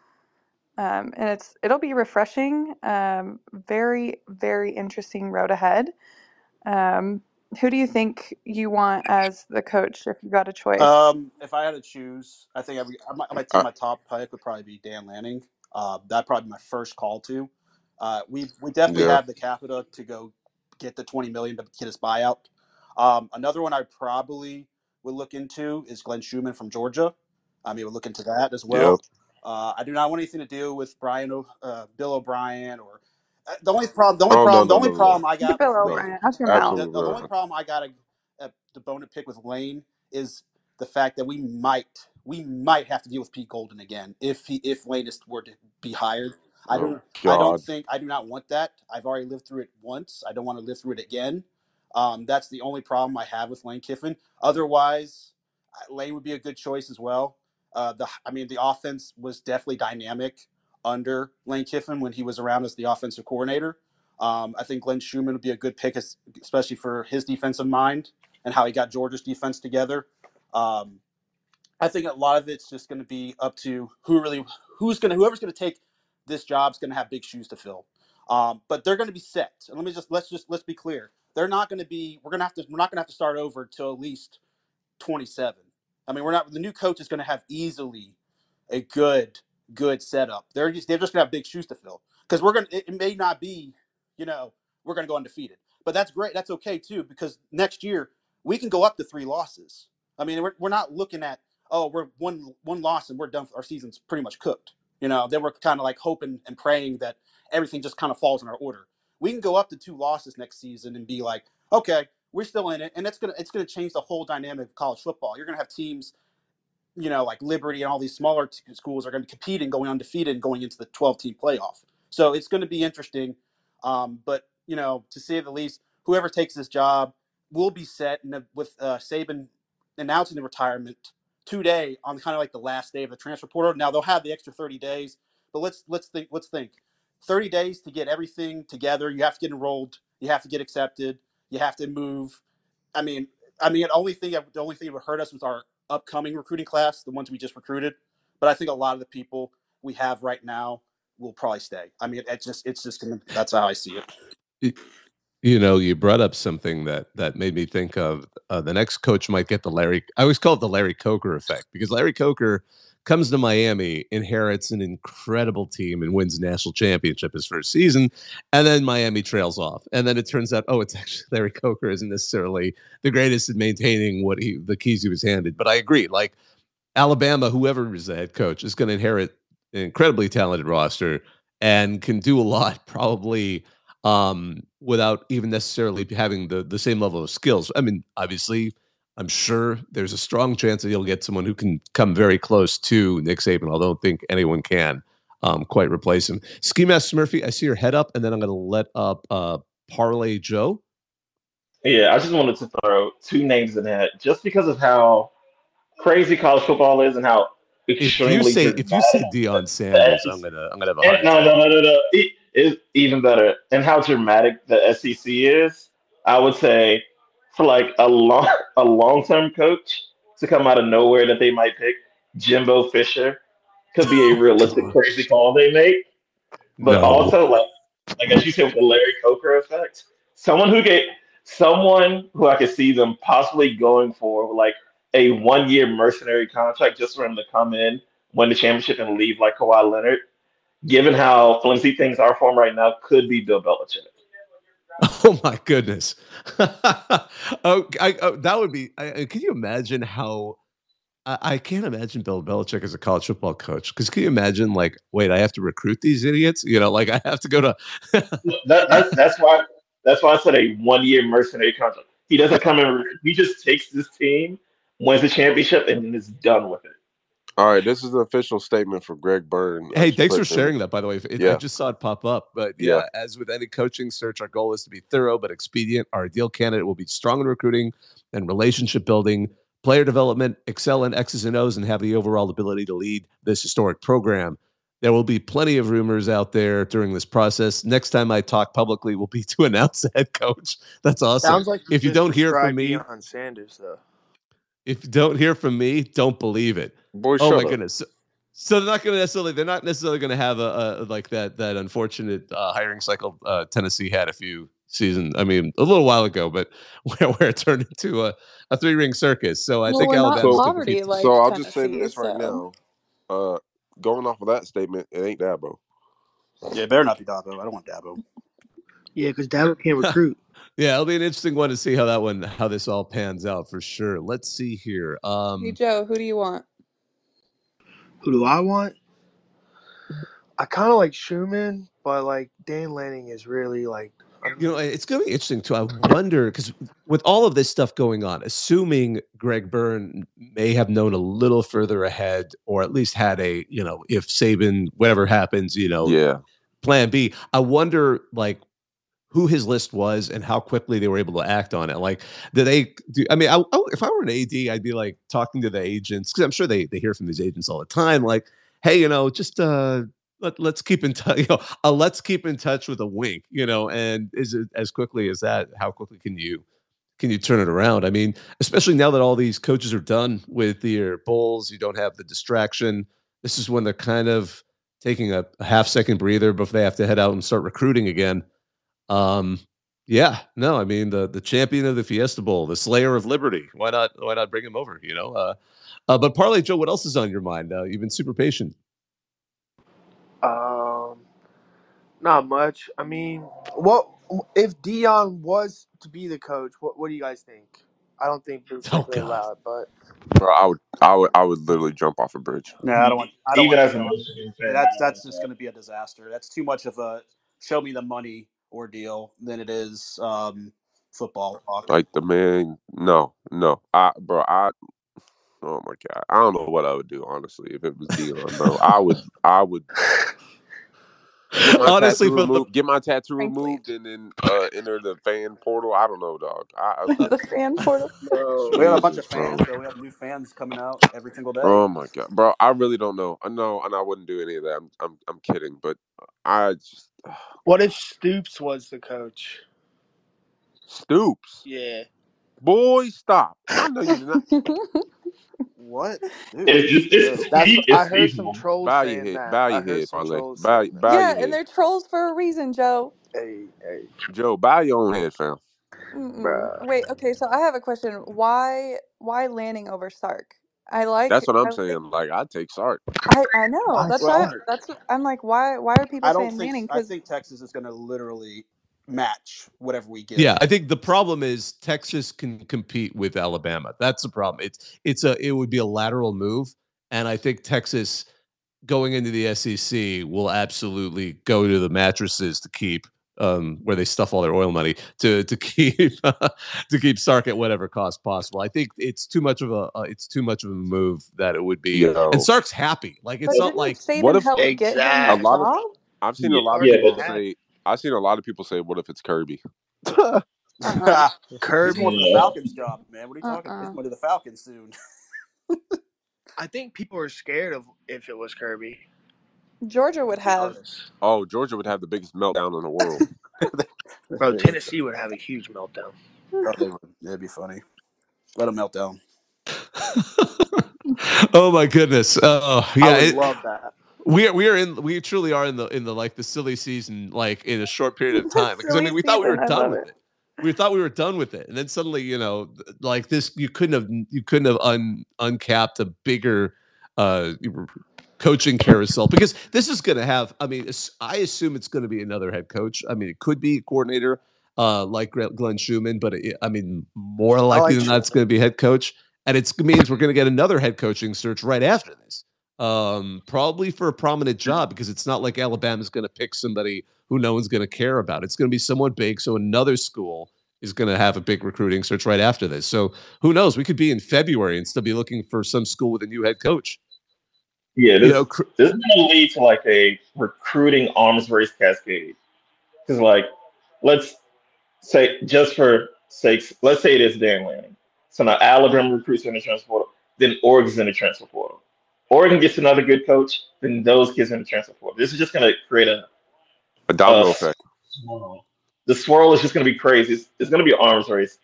Um, and it's it'll be refreshing. Um, very very interesting road ahead. Um, who do you think you want as the coach if you got a choice? Um, if I had to choose, I think I, I might, I might take my top pick would probably be Dan Lanning. Uh, that'd probably be my first call to. Uh, we we definitely yeah. have the capital to go get the 20 million to get his buyout. Um, another one I probably would look into is Glenn Schumann from Georgia. I mean, would look into that as well. Yep. Uh, I do not want anything to do with Brian, uh, Bill O'Brien, or uh, the only problem. The only oh, problem. No, no, the only no, problem I got. Bill O'Brien. How's your mouth? The, the, only problem I got a, the bone to pick with Lane is the fact that we might we might have to deal with Pete Golding again if he if Lane is were to be hired. I don't. Oh, I don't think. I do not want that. I've already lived through it once. I don't want to live through it again. Um, that's the only problem I have with Lane Kiffin. Otherwise, Lane would be a good choice as well. Uh, the I mean, the offense was definitely dynamic under Lane Kiffin when he was around as the offensive coordinator. Um, I think Glenn Schumann would be a good pick, especially for his defensive mind and how he got Georgia's defense together. Um, I think a lot of it's just going to be up to who really who's going to whoever's going to take this job's going to have big shoes to fill. Um, but they're going to be set. And let me just let's just let's be clear. They're not going to be. We're going to have to. We're not going to have to start over till at least 27. I mean, we're not. The new coach is going to have easily a good good setup. They're just they're just going to have big shoes to fill because we're going. to It may not be. You know, we're going to go undefeated, but that's great. That's okay too because next year we can go up to three losses. I mean, we're, we're not looking at oh we're one one loss and we're done. Our season's pretty much cooked. You know, they were kind of like hoping and praying that everything just kind of falls in our order. We can go up to two losses next season and be like, okay, we're still in it, and it's gonna it's gonna change the whole dynamic of college football. You're gonna have teams, you know, like Liberty and all these smaller t- schools are gonna be competing, going undefeated, and going into the 12 team playoff. So it's gonna be interesting. Um, but you know, to say the least, whoever takes this job will be set. And with uh, Saban announcing the retirement today on kind of like the last day of the transfer portal. Now they'll have the extra 30 days, but let's let's think let's think. 30 days to get everything together. You have to get enrolled. You have to get accepted. You have to move. I mean, I mean, the only thing the only thing that would hurt us was our upcoming recruiting class, the ones we just recruited. But I think a lot of the people we have right now will probably stay. I mean, it's just it's just gonna. That's how I see it. You know, you brought up something that that made me think of uh, the next coach might get the Larry. I always call it the Larry Coker effect because Larry Coker comes to Miami, inherits an incredible team, and wins national championship his first season, and then Miami trails off, and then it turns out, oh, it's actually Larry Coker isn't necessarily the greatest at maintaining what he the keys he was handed. But I agree, like Alabama, whoever is the head coach, is going to inherit an incredibly talented roster and can do a lot, probably um, without even necessarily having the the same level of skills. I mean, obviously, I'm sure there's a strong chance that you'll get someone who can come very close to Nick Saban. I don't think anyone can. um, quite replace him. Ski Master Murphy, I see your head up, and then I'm going to let up uh, Parlay Joe. Yeah, I just wanted to throw two names in that just because of how crazy college football is and how extremely. If you say if you say Deion Sanders, I'm gonna I'm gonna have a hard no, no, no, no, no. It is even better, and how dramatic the SEC is. I would say for like a long a long term coach to come out of nowhere that they might pick Jimbo Fisher could be a realistic crazy call they make. But no. also like like as you said with the Larry Coker effect, someone who get someone who I could see them possibly going for like a one year mercenary contract just for him to come in, win the championship, and leave like Kawhi Leonard, given how flimsy things are for him right now, could be Bill Belichick. Oh my goodness! oh, I, oh, that would be. I, can you imagine how? I, I can't imagine Bill Belichick as a college football coach. Because can you imagine, like, wait, I have to recruit these idiots? You know, like I have to go to. that, that, that's why. That's why I said a one-year mercenary contract. He doesn't come in. He just takes this team, wins the championship, and then is done with it. All right, this is the official statement for Greg Byrne. Hey, thanks for sharing that. By the way, it, yeah. I just saw it pop up. But yeah, yeah, as with any coaching search, our goal is to be thorough but expedient. Our ideal candidate will be strong in recruiting and relationship building, player development, excel in X's and O's, and have the overall ability to lead this historic program. There will be plenty of rumors out there during this process. Next time I talk publicly will be to announce the head coach. That's awesome. Sounds like if you don't hear from me on Sanders, though. If you don't hear from me, don't believe it. Boy, oh my up. goodness. So, so, they're not going to necessarily they're not necessarily going to have a, a, like that that unfortunate uh, hiring cycle uh, Tennessee had a few seasons. I mean, a little while ago, but where, where it turned into a, a three ring circus. So I well, think Alabama. So, like so I'll just say this so. right now. Uh, going off of that statement, it ain't Dabo. Yeah, it better not be Dabo. I don't want Dabo. Yeah, because Dabo can't recruit. yeah, it'll be an interesting one to see how that one, how this all pans out for sure. Let's see here. Um, hey Joe, who do you want? Who do I want? I kind of like Schumann, but like Dan Lanning is really like you know, it's going to be interesting too. I wonder because with all of this stuff going on, assuming Greg Byrne may have known a little further ahead, or at least had a, you know, if Saban, whatever happens, you know, yeah, plan B. I wonder, like, who his list was and how quickly they were able to act on it. Like, did they do? I mean, I, I, if I were an AD, I'd be like talking to the agents because I'm sure they they hear from these agents all the time. Like, hey, you know, just uh, let, let's keep in touch. You know, uh, let's keep in touch with a wink. You know, and is it as quickly as that? How quickly can you can you turn it around? I mean, especially now that all these coaches are done with their bowls, you don't have the distraction. This is when they're kind of taking a, a half second breather before they have to head out and start recruiting again. Um, yeah, no, I mean the the champion of the Fiesta Bowl, the Slayer of Liberty. Why not? Why not bring him over? You know. Uh, uh, but Parlay Joe, what else is on your mind? Uh, you've been super patient. Um, not much. I mean, what if Deion was to be the coach? What What do you guys think? I don't think Bruce oh, really allowed, but bro, I would, I would, I would literally jump off a bridge. No, I don't want. I don't Even want as a that's that's just going to be a disaster. That's too much of a show me the money ordeal than it is um, football talk. Like the man, no, no, I, bro, I, oh my god, I don't know what I would do honestly if it was Deion, bro. I would, I would. Honestly, removed, the... get my tattoo removed and then uh, enter the fan portal. I don't know, dog. I, I, the fan portal. Bro, we have a bunch of fans. So we have new fans coming out every single day. Oh my god, bro! I really don't know. I know, and I wouldn't do any of that. I'm, I'm, I'm kidding, but I just. What if Stoops was the coach? Stoops. Yeah. Boy, stop! I know you did not. What? I heard some trolls bow saying head, that. Bow your head, Parlay. Bow, bow yeah, and they're trolls for a reason, Joe. Hey, hey. Joe, bow your own head, fam. Wait, okay, so I have a question. Why why Lanning over Sark? I like That's what I'm I, saying. Like I take Sark. I, I know. That's why that's I'm like, why why are people I don't saying Lanning? think I think Texas is gonna literally match whatever we get. Yeah, I think the problem is Texas can compete with Alabama. That's the problem. It's it's a it would be a lateral move, and I think Texas going into the SEC will absolutely go to the mattresses to keep um, where they stuff all their oil money to to keep uh, to keep Sark at whatever cost possible. I think it's too much of a uh, it's too much of a move that it would be. Yo. And Sark's happy. Like it's not like what if exactly. a lot of I've seen yeah. a lot of yeah. people say I've seen a lot of people say, "What if it's Kirby?" uh-huh. Kirby wants the Falcons job, man. What are you talking? Uh-uh. He's going to the Falcons soon. I think people are scared of if it was Kirby. Georgia would have. Oh, Georgia would have the biggest meltdown in the world. Bro, Tennessee would have a huge meltdown. Oh, they would. That'd be funny. Let them melt down. oh my goodness! Uh, yeah, I it, love that. We are we are in we truly are in the in the like the silly season like in a short period of time because I mean we thought we were done with it. it. We thought we were done with it, and then suddenly you know like this you couldn't have you couldn't have un, uncapped a bigger uh coaching carousel because this is going to have. I mean, I assume it's going to be another head coach. I mean, it could be a coordinator uh, like Glenn Schumann, but it, I mean, more likely like than not, it's going to be head coach, and it means we're going to get another head coaching search right after this. Um, probably for a prominent job because it's not like Alabama's going to pick somebody who no one's going to care about. It's going to be somewhat big. So another school is going to have a big recruiting search right after this. So who knows? We could be in February and still be looking for some school with a new head coach. Yeah, this, you know, cr- this is going to lead to like a recruiting arms race cascade. Because, like, let's say, just for sakes, let's say it is Dan Lanning. So now Alabama recruits in the transfer portal, then Oregon's in the transfer portal. Oregon gets another good coach, then those kids in the transfer portal. This is just going to create a a domino uh, effect. Swirl. The swirl is just going to be crazy. It's, it's going to be an arms race,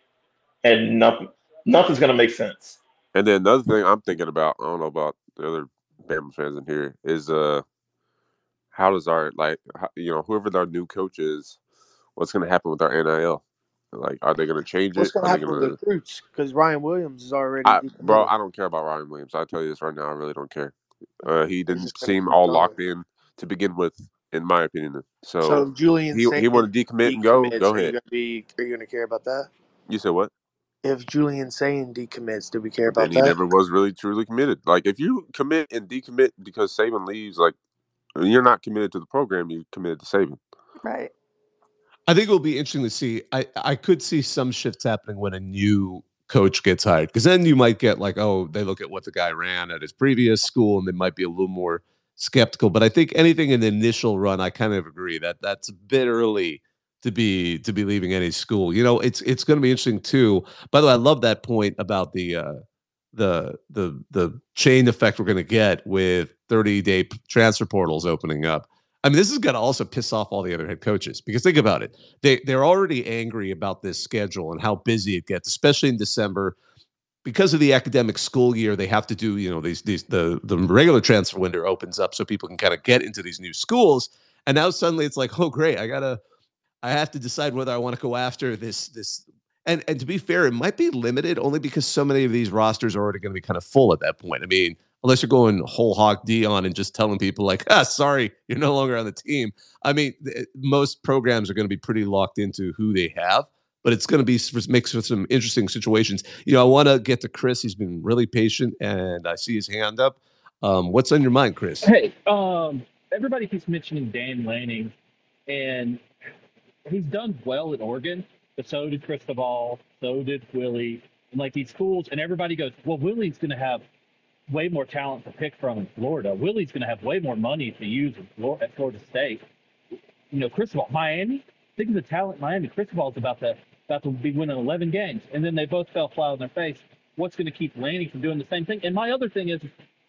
and nothing nothing's going to make sense. And then another thing I'm thinking about, I don't know about the other Bama fans in here is uh how does our like how, you know whoever our new coach is, what's going to happen with our NIL? Like, are they going to change what's it? What's going to happen gonna... with the recruits? Because Ryan Williams is already. I, bro, I don't care about Ryan Williams. I tell you this right now, I really don't care. Uh, he didn't seem all locked in to begin with, in my opinion. So, so Julian, he, he want to decommit and go. Go ahead. Are you going to care about that? You said what? If Julian Sayin decommits, do we care about it? and he that? never was really truly committed. Like if you commit and decommit because Saban leaves, like you're not committed to the program, you're committed to Saban. Right. I think it will be interesting to see. I I could see some shifts happening when a new coach gets hired because then you might get like, oh, they look at what the guy ran at his previous school and they might be a little more skeptical. But I think anything in the initial run, I kind of agree that that's a bit early to be to be leaving any school. You know, it's it's going to be interesting too. By the way, I love that point about the uh, the the the chain effect we're going to get with 30 day transfer portals opening up. I mean, this is going to also piss off all the other head coaches because think about it. They they're already angry about this schedule and how busy it gets, especially in December. Because of the academic school year, they have to do, you know, these these the the regular transfer window opens up so people can kind of get into these new schools. And now suddenly it's like, oh great, I gotta I have to decide whether I want to go after this this and and to be fair, it might be limited only because so many of these rosters are already going to be kind of full at that point. I mean, unless you're going whole hog Deion and just telling people like, ah, sorry, you're no longer on the team. I mean, th- most programs are going to be pretty locked into who they have, but it's going to be makes for some interesting situations. You know, I want to get to Chris. He's been really patient, and I see his hand up. Um, what's on your mind, Chris? Hey, um, everybody keeps mentioning Dan Lanning, and he's done well at Oregon, but so did Cristobal, so did Willie, and like these schools, and everybody goes, well, Willie's going to have way more talent to pick from in Florida. Willie's going to have way more money to use at Florida State. You know, Cristobal, Miami. Think of the talent Miami. Cristobal's about to about to be winning 11 games, and then they both fell flat on their face. What's going to keep Lanning from doing the same thing? And my other thing is,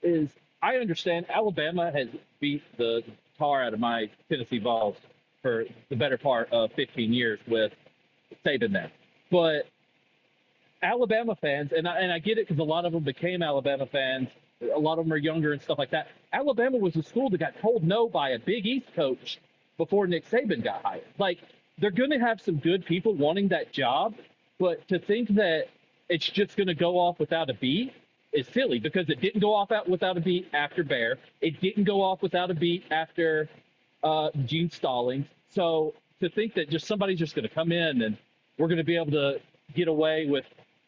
is I understand Alabama has beat the tar out of my Tennessee Vols for the better part of 15 years with Saban there. But Alabama fans, and I, and I get it because a lot of them became Alabama fans. A lot of them are younger and stuff like that. Alabama was a school that got told no by a Big East coach before Nick Saban got hired. Like, they're going to have some good people wanting that job, but to think that it's just going to go off without a beat is silly because it didn't go off without a beat after Bear. It didn't go off without a beat after uh, Gene Stallings. So to think that just somebody's just going to come in and we're going to be able to get away with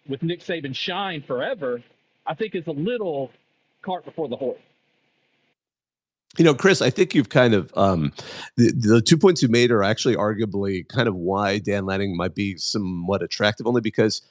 with Nick Saban shine forever, I think is a little cart before the horse. You know, Chris, I think you've kind of um, the, the two points you made are actually arguably kind of why Dan Lanning might be somewhat attractive, only because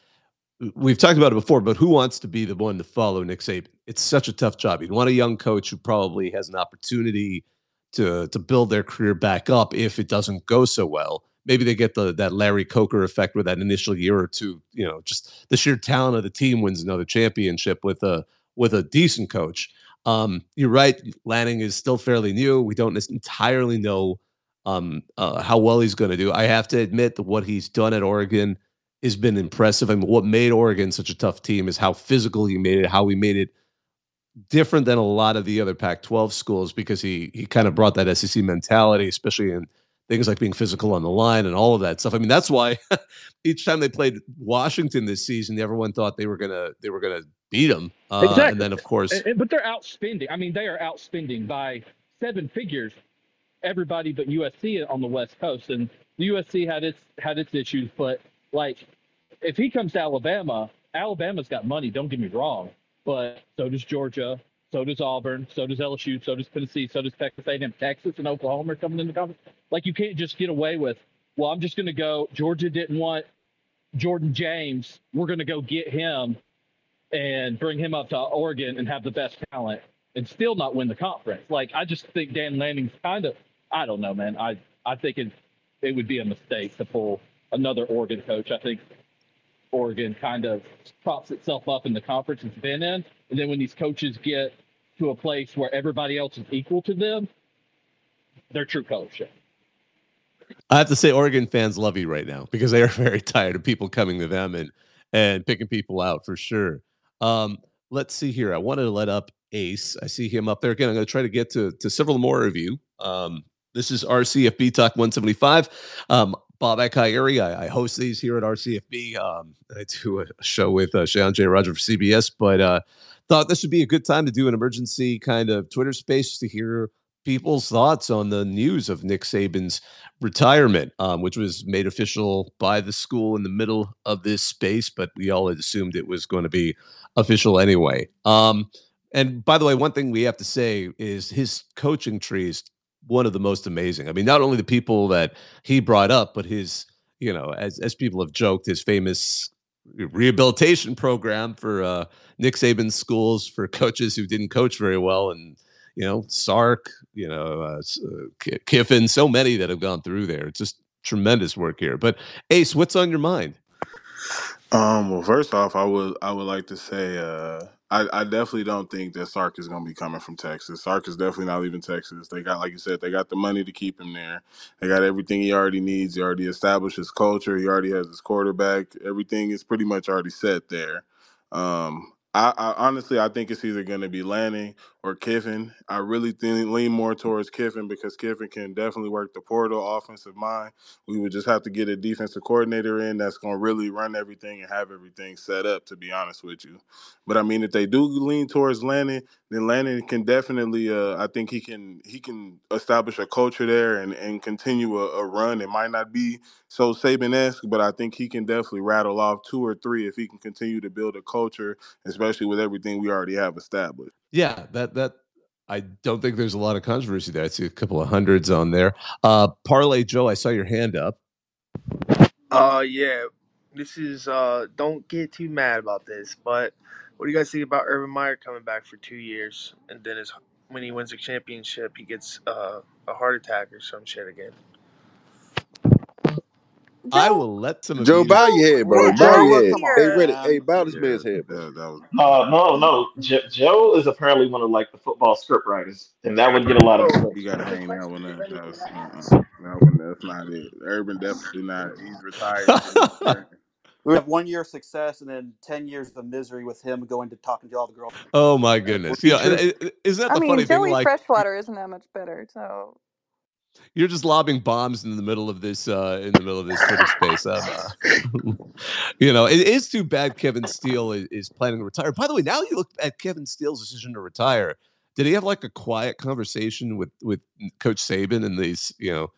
we've talked about it before, but who wants to be the one to follow Nick Saban? It's such a tough job. You'd want a young coach who probably has an opportunity to to build their career back up if it doesn't go so well. Maybe they get the that Larry Coker effect with that initial year or two. You know, just the sheer talent of the team wins another championship with a with a decent coach. Um, you're right. Lanning is still fairly new. We don't entirely know um, uh, how well he's going to do. I have to admit that what he's done at Oregon has been impressive. I mean, what made Oregon such a tough team is how physical he made it, how he made it different than a lot of the other Pac-12 schools because he he kind of brought that SEC mentality, especially in things like being physical on the line and all of that stuff. I mean, that's why each time they played Washington this season, everyone thought they were gonna they were gonna beat them. Uh, exactly. And then of course, but they're outspending. I mean, they are outspending by seven figures everybody but USC on the West Coast, and USC had its had its issues, but like if he comes to Alabama, Alabama's got money. Don't get me wrong, but so does Georgia, so does Auburn, so does LSU, so does Tennessee, so does Texas A&M. Texas and Oklahoma are coming in the conference. Like you can't just get away with, well, I'm just going to go. Georgia didn't want Jordan James. We're going to go get him and bring him up to Oregon and have the best talent and still not win the conference. Like I just think Dan Lanning's kind of I don't know, man. I I think it it would be a mistake to pull another Oregon coach. I think Oregon kind of props itself up in the conference it's been in, and then when these coaches get to a place where everybody else is equal to them, they're true coach. I have to say, Oregon fans love you right now because they are very tired of people coming to them and and picking people out for sure. Um, let's see here. I wanted to let up Ace. I see him up there again. I'm going to try to get to to several more of you. Um, this is RCFB Talk 175. Um, Bobak Ha'Eri. I, I, host these here at RCFB. Um, I do a show with uh, J. Jeyarajah for CBS, but uh, thought this would be a good time to do an emergency kind of Twitter space to hear people's thoughts on the news of Nick Saban's retirement, um, which was made official by the school in the middle of this space, but we all had assumed it was going to be official anyway. Um, and by the way, one thing we have to say is his coaching tree is one of the most amazing. I mean, not only the people that he brought up, but his, you know, as as people have joked, his famous rehabilitation program for uh, Nick Saban's schools for coaches who didn't coach very well, and you know, Sark, you know, uh, uh Kiffin, so many that have gone through there. It's just tremendous work here. But Ace, what's on your mind? Um, well, first off, I would I would like to say uh, I, I definitely don't think that Sark is going to be coming from Texas. Sark is definitely not leaving Texas. They got, like you said, they got the money to keep him there. They got everything he already needs. He already established his culture. He already has his quarterback. Everything is pretty much already set there. Um, I, I, honestly, I think it's either going to be Lanning or Kiffin. I really think, lean more towards Kiffin because Kiffin can definitely work the portal offensive mind. We would just have to get a defensive coordinator in that's going to really run everything and have everything set up. To be honest with you, but I mean, if they do lean towards Lanning, then Lanning can definitely. Uh, I think he can he can establish a culture there and and continue a, a run. It might not be so Saban esque, but I think he can definitely rattle off two or three if he can continue to build a culture, especially with everything we already have established. Yeah, that that I don't think there's a lot of controversy there. I see a couple of hundreds on there. Uh Parlay Joe, I saw your hand up. Uh yeah. This is uh don't get too mad about this, but what do you guys think about Urban Meyer coming back for two years and then his when he wins a championship he gets uh, a heart attack or some shit again? Joe, I will let some Joe bow your head, bro. Bow your head. Hey, ready? Hey, bow this man's head, bro. That, was... Uh, no, no. Jo- Joe is apparently one of like the football script writers, and that would get a lot of. You got to hang that one up. That was, uh-uh. that one, that's not it. Urban definitely not. He's retired. we have one year of success and then 10 years of misery with him going to talking to all the girls. Oh my goodness. Yeah. And, isn't that the I mean, funny Joey thing? Like, Freshwater isn't that much better. So you're just lobbing bombs in the middle of this uh in the middle of this Twitter space. Uh, you know, it is too bad Kevin Steele is, is, planning to retire. By the way, now you look at Kevin Steele's decision to retire. Did he have like a quiet conversation with with Coach Saban and these, you know,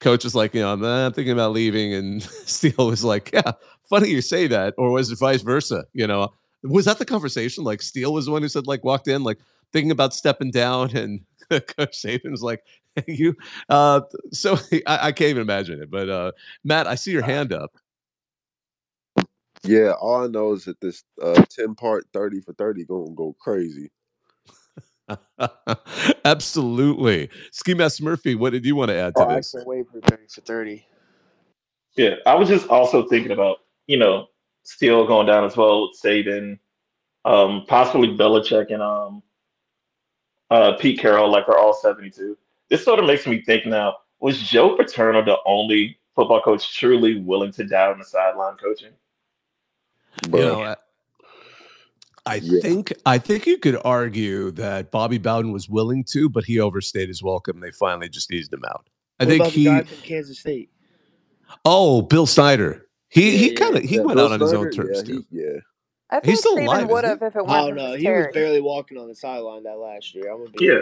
coaches like, you know, I'm, I'm thinking about leaving, and Steele was like, yeah, funny you say that, or was it vice versa? You know, was that the conversation? Like Steele was the one who said like walked in like thinking about stepping down and Coach Saban's like, you. Uh, so I, I, can't even imagine it. But uh, Matt, I see your hand up. Yeah, all I know is that this uh, 10 part 30 for 30 gonna go crazy. Absolutely. Ski Master Murphy, what did you want to add to oh, this? I can't wait for 30 for 30. Yeah, I was just also thinking about, you know, still going down as well, with Saban, um, possibly Belichick and um, uh, Pete Carroll, like are all 72. This sort of makes me think now, was Joe Paterno the only football coach truly willing to die on the sideline coaching? You know, I yeah. think I think you could argue that Bobby Bowden was willing to, but he overstayed his welcome. They finally just eased him out. I what think he. from Kansas State. Oh, Bill Snyder. He yeah, he kind of he yeah, went Bill out on Snyder, his own terms too. He, yeah. I think He's still Saban alive, would have if it oh, wasn't don't know. for He Terry. was barely walking on the sideline that last year. I'm yeah,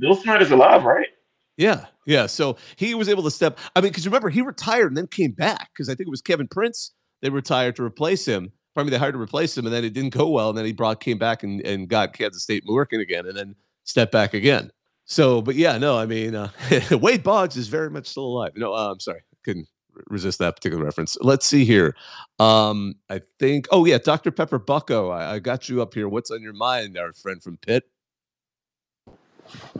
Bill Snyder's alive, right? Yeah, yeah. So he was able to step. I mean, because remember he retired and then came back because I think it was Kevin Prince. They retired to replace him. Probably they hired to replace him, and then it didn't go well. And then he brought came back and, and got Kansas State working again, and then stepped back again. So, but yeah, no, I mean, uh, Wade Boggs is very much still alive. No, uh, I'm sorry, couldn't resist that particular reference. Let's see here. Um, I think, oh yeah, Dr. Pepper Bucko, I, I got you up here. What's on your mind, our friend from Pitt?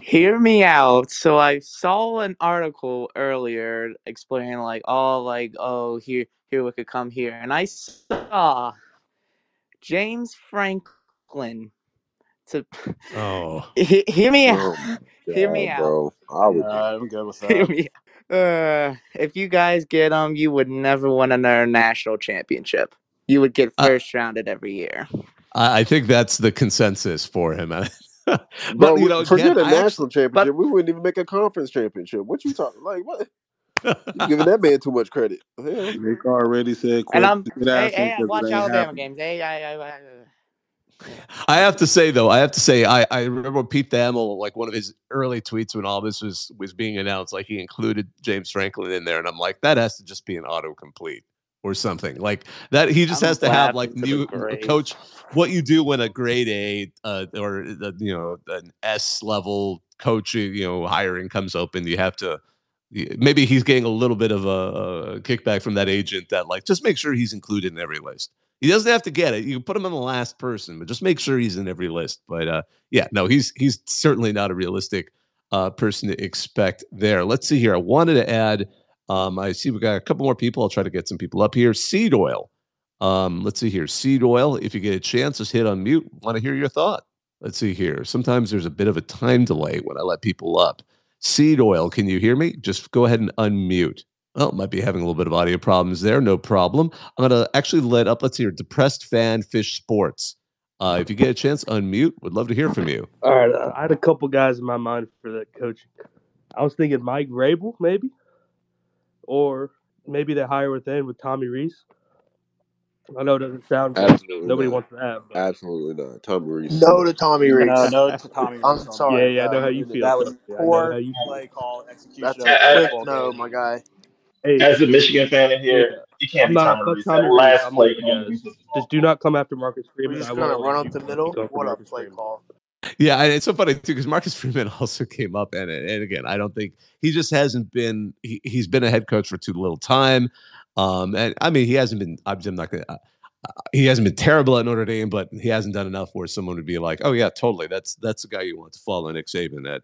Hear me out. So I saw an article earlier explaining like, oh, like, oh, here, here we could come here, and I saw James Franklin. To oh, hear me out. Oh, hear me God, out. bro. I would. Yeah, I'm good with Hear that. me uh, if you guys get him, you would never win another national championship. You would get Uh, first rounded every year. I, I think that's the consensus for him. but Bro, you know, forget again, a I national championship. but- we wouldn't even make a conference championship. What you talking? Like what? You giving that man too much credit? Hell. Nick already said. And I'm hey, hey, I 'cause it watch ain't Alabama happening. games. Hey, I, I, I, I have to say though, I have to say, I, I remember Pete Thamel, like one of his early tweets when all this was was being announced, like he included James Franklin in there, and I'm like, that has to just be an autocomplete or something like that. He just I'm has to have like laughing to the new coach. What you do when a grade A uh, or uh, you know an S level coaching, you know, hiring comes open, you have to. Maybe he's getting a little bit of a, a kickback from that agent that like just make sure he's included in every list. He doesn't have to get it. You can put him on the last person, but just make sure he's in every list. But uh, yeah, no, he's he's certainly not a realistic uh, person to expect there. Let's see here. I wanted to add. Um, I see we got a couple more people. I'll try to get some people up here. Seed oil. Um, let's see here. Seed oil. If you get a chance, just hit unmute. Want to hear your thought? Let's see here. Sometimes there's a bit of a time delay when I let people up. Seed oil. Can you hear me? Just go ahead and unmute. Oh, might be having a little bit of audio problems there. No problem. I'm gonna actually let up. Let's hear depressed fan fish sports. Uh, if you get a chance, unmute. Would love to hear from you. All right, I had a couple guys in my mind for that coaching. I was thinking Mike Vrabel, maybe, or maybe they hire within with Tommy Rees. I know it doesn't sound. Absolutely Nobody not. wants that. But Absolutely not. Tommy Rees. No to Tommy Rees. No, no to Tommy. I'm Reese on sorry. yeah, yeah, I know uh, how you feel. That was Chuck. Yeah, I poor how feel. play call execution. That's a the quick football no, my guy. Hey, As a Michigan fan in here, Yeah. you can't I'm be not- Tommy Rees. Tommy Reese. last I'm play call guys. Just do not come after Marcus We're Freeman. just I gonna run up the middle. What a play call. Yeah, and it's so funny too because Marcus Freeman also came up, and and again, I don't think he just hasn't been. He, he's been a head coach for too little time. Um, and I mean, he hasn't been. I'm not gonna. Uh, he hasn't been terrible at Notre Dame, but he hasn't done enough where someone would be like, "Oh yeah, totally. That's that's the guy you want to follow, Nick Saban at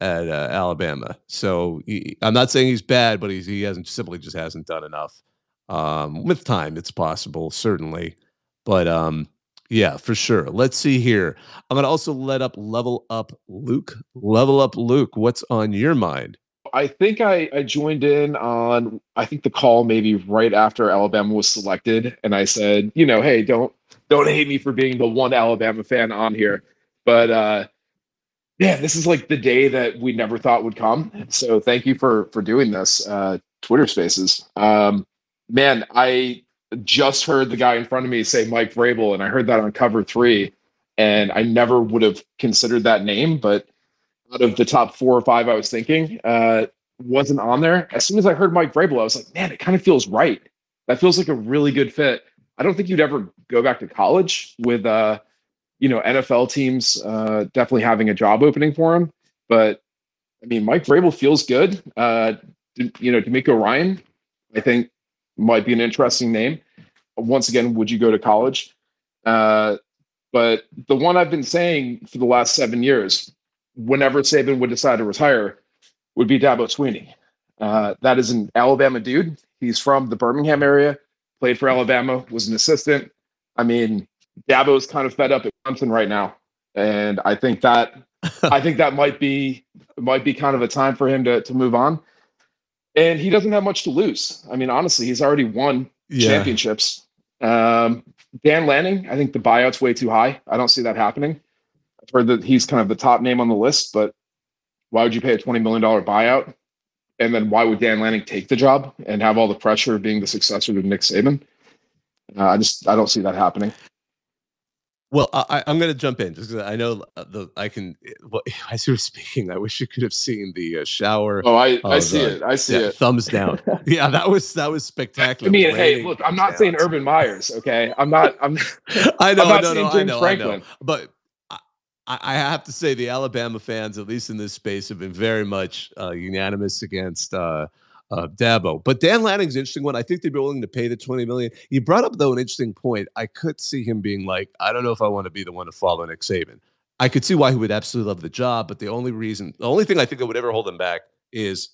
at uh, Alabama." So he, I'm not saying he's bad, but he's, he hasn't simply just hasn't done enough. Um, with time, it's possible, certainly, but um, yeah, for sure. Let's see here. I'm gonna also let up level up Luke. Level up Luke. What's on your mind? I think I, I joined in on I think the call maybe right after Alabama was selected, and I said, you know, hey, don't don't hate me for being the one Alabama fan on here, but uh, yeah, this is like the day that we never thought would come. So thank you for for doing this, uh, Twitter Spaces. Um, man, I just heard the guy in front of me say Mike Vrabel, and I heard that on Cover Three, and I never would have considered that name, but out of the top four or five I was thinking uh, wasn't on there. As soon as I heard Mike Vrabel, I was like, man, it kind of feels right. That feels like a really good fit. I don't think you'd ever go back to college with, uh, you know, NFL teams uh, definitely having a job opening for him. But I mean, Mike Vrabel feels good. Uh, you know, DeMeco Ryan, I think, might be an interesting name. Once again, would you go to college? Uh, but the one I've been saying for the last seven years, whenever Saban would decide to retire, would be Dabo Swinney. Uh, that is an Alabama dude. He's from the Birmingham area, played for Alabama, was an assistant. I mean, Dabo is kind of fed up at Clemson right now, and I think that I think that might be might be kind of a time for him to to move on. And he doesn't have much to lose. I mean, honestly, he's already won yeah. championships. Um, Dan Lanning, I think the buyout's way too high. I don't see that happening. I've heard that he's kind of the top name on the list, but why would you pay a $20 million buyout? And then why would Dan Lanning take the job and have all the pressure of being the successor to Nick Saban? Uh, I just I don't see that happening. Well, I, am going to jump in just because I know uh, the I can. Well, as you were speaking, I wish you could have seen the uh, shower. Oh, I, I see it. I see yeah, it. Thumbs down. yeah, that was that was spectacular. I mean, hey, look, I'm not down. saying Urban Meyers. Okay, I'm not. I'm. I know. I'm not no, no, I know. Franklin. I know. But I, have to say the Alabama fans, at least in this space, have been very much uh, unanimous against uh, uh, Dabo. But Dan Lanning's interesting one. I think they'd be willing to pay the twenty million. You brought up though an interesting point. I could see him being like, I don't know if I want to be the one to follow Nick Saban. I could see why he would absolutely love the job, but the only reason, the only thing I think that would ever hold him back is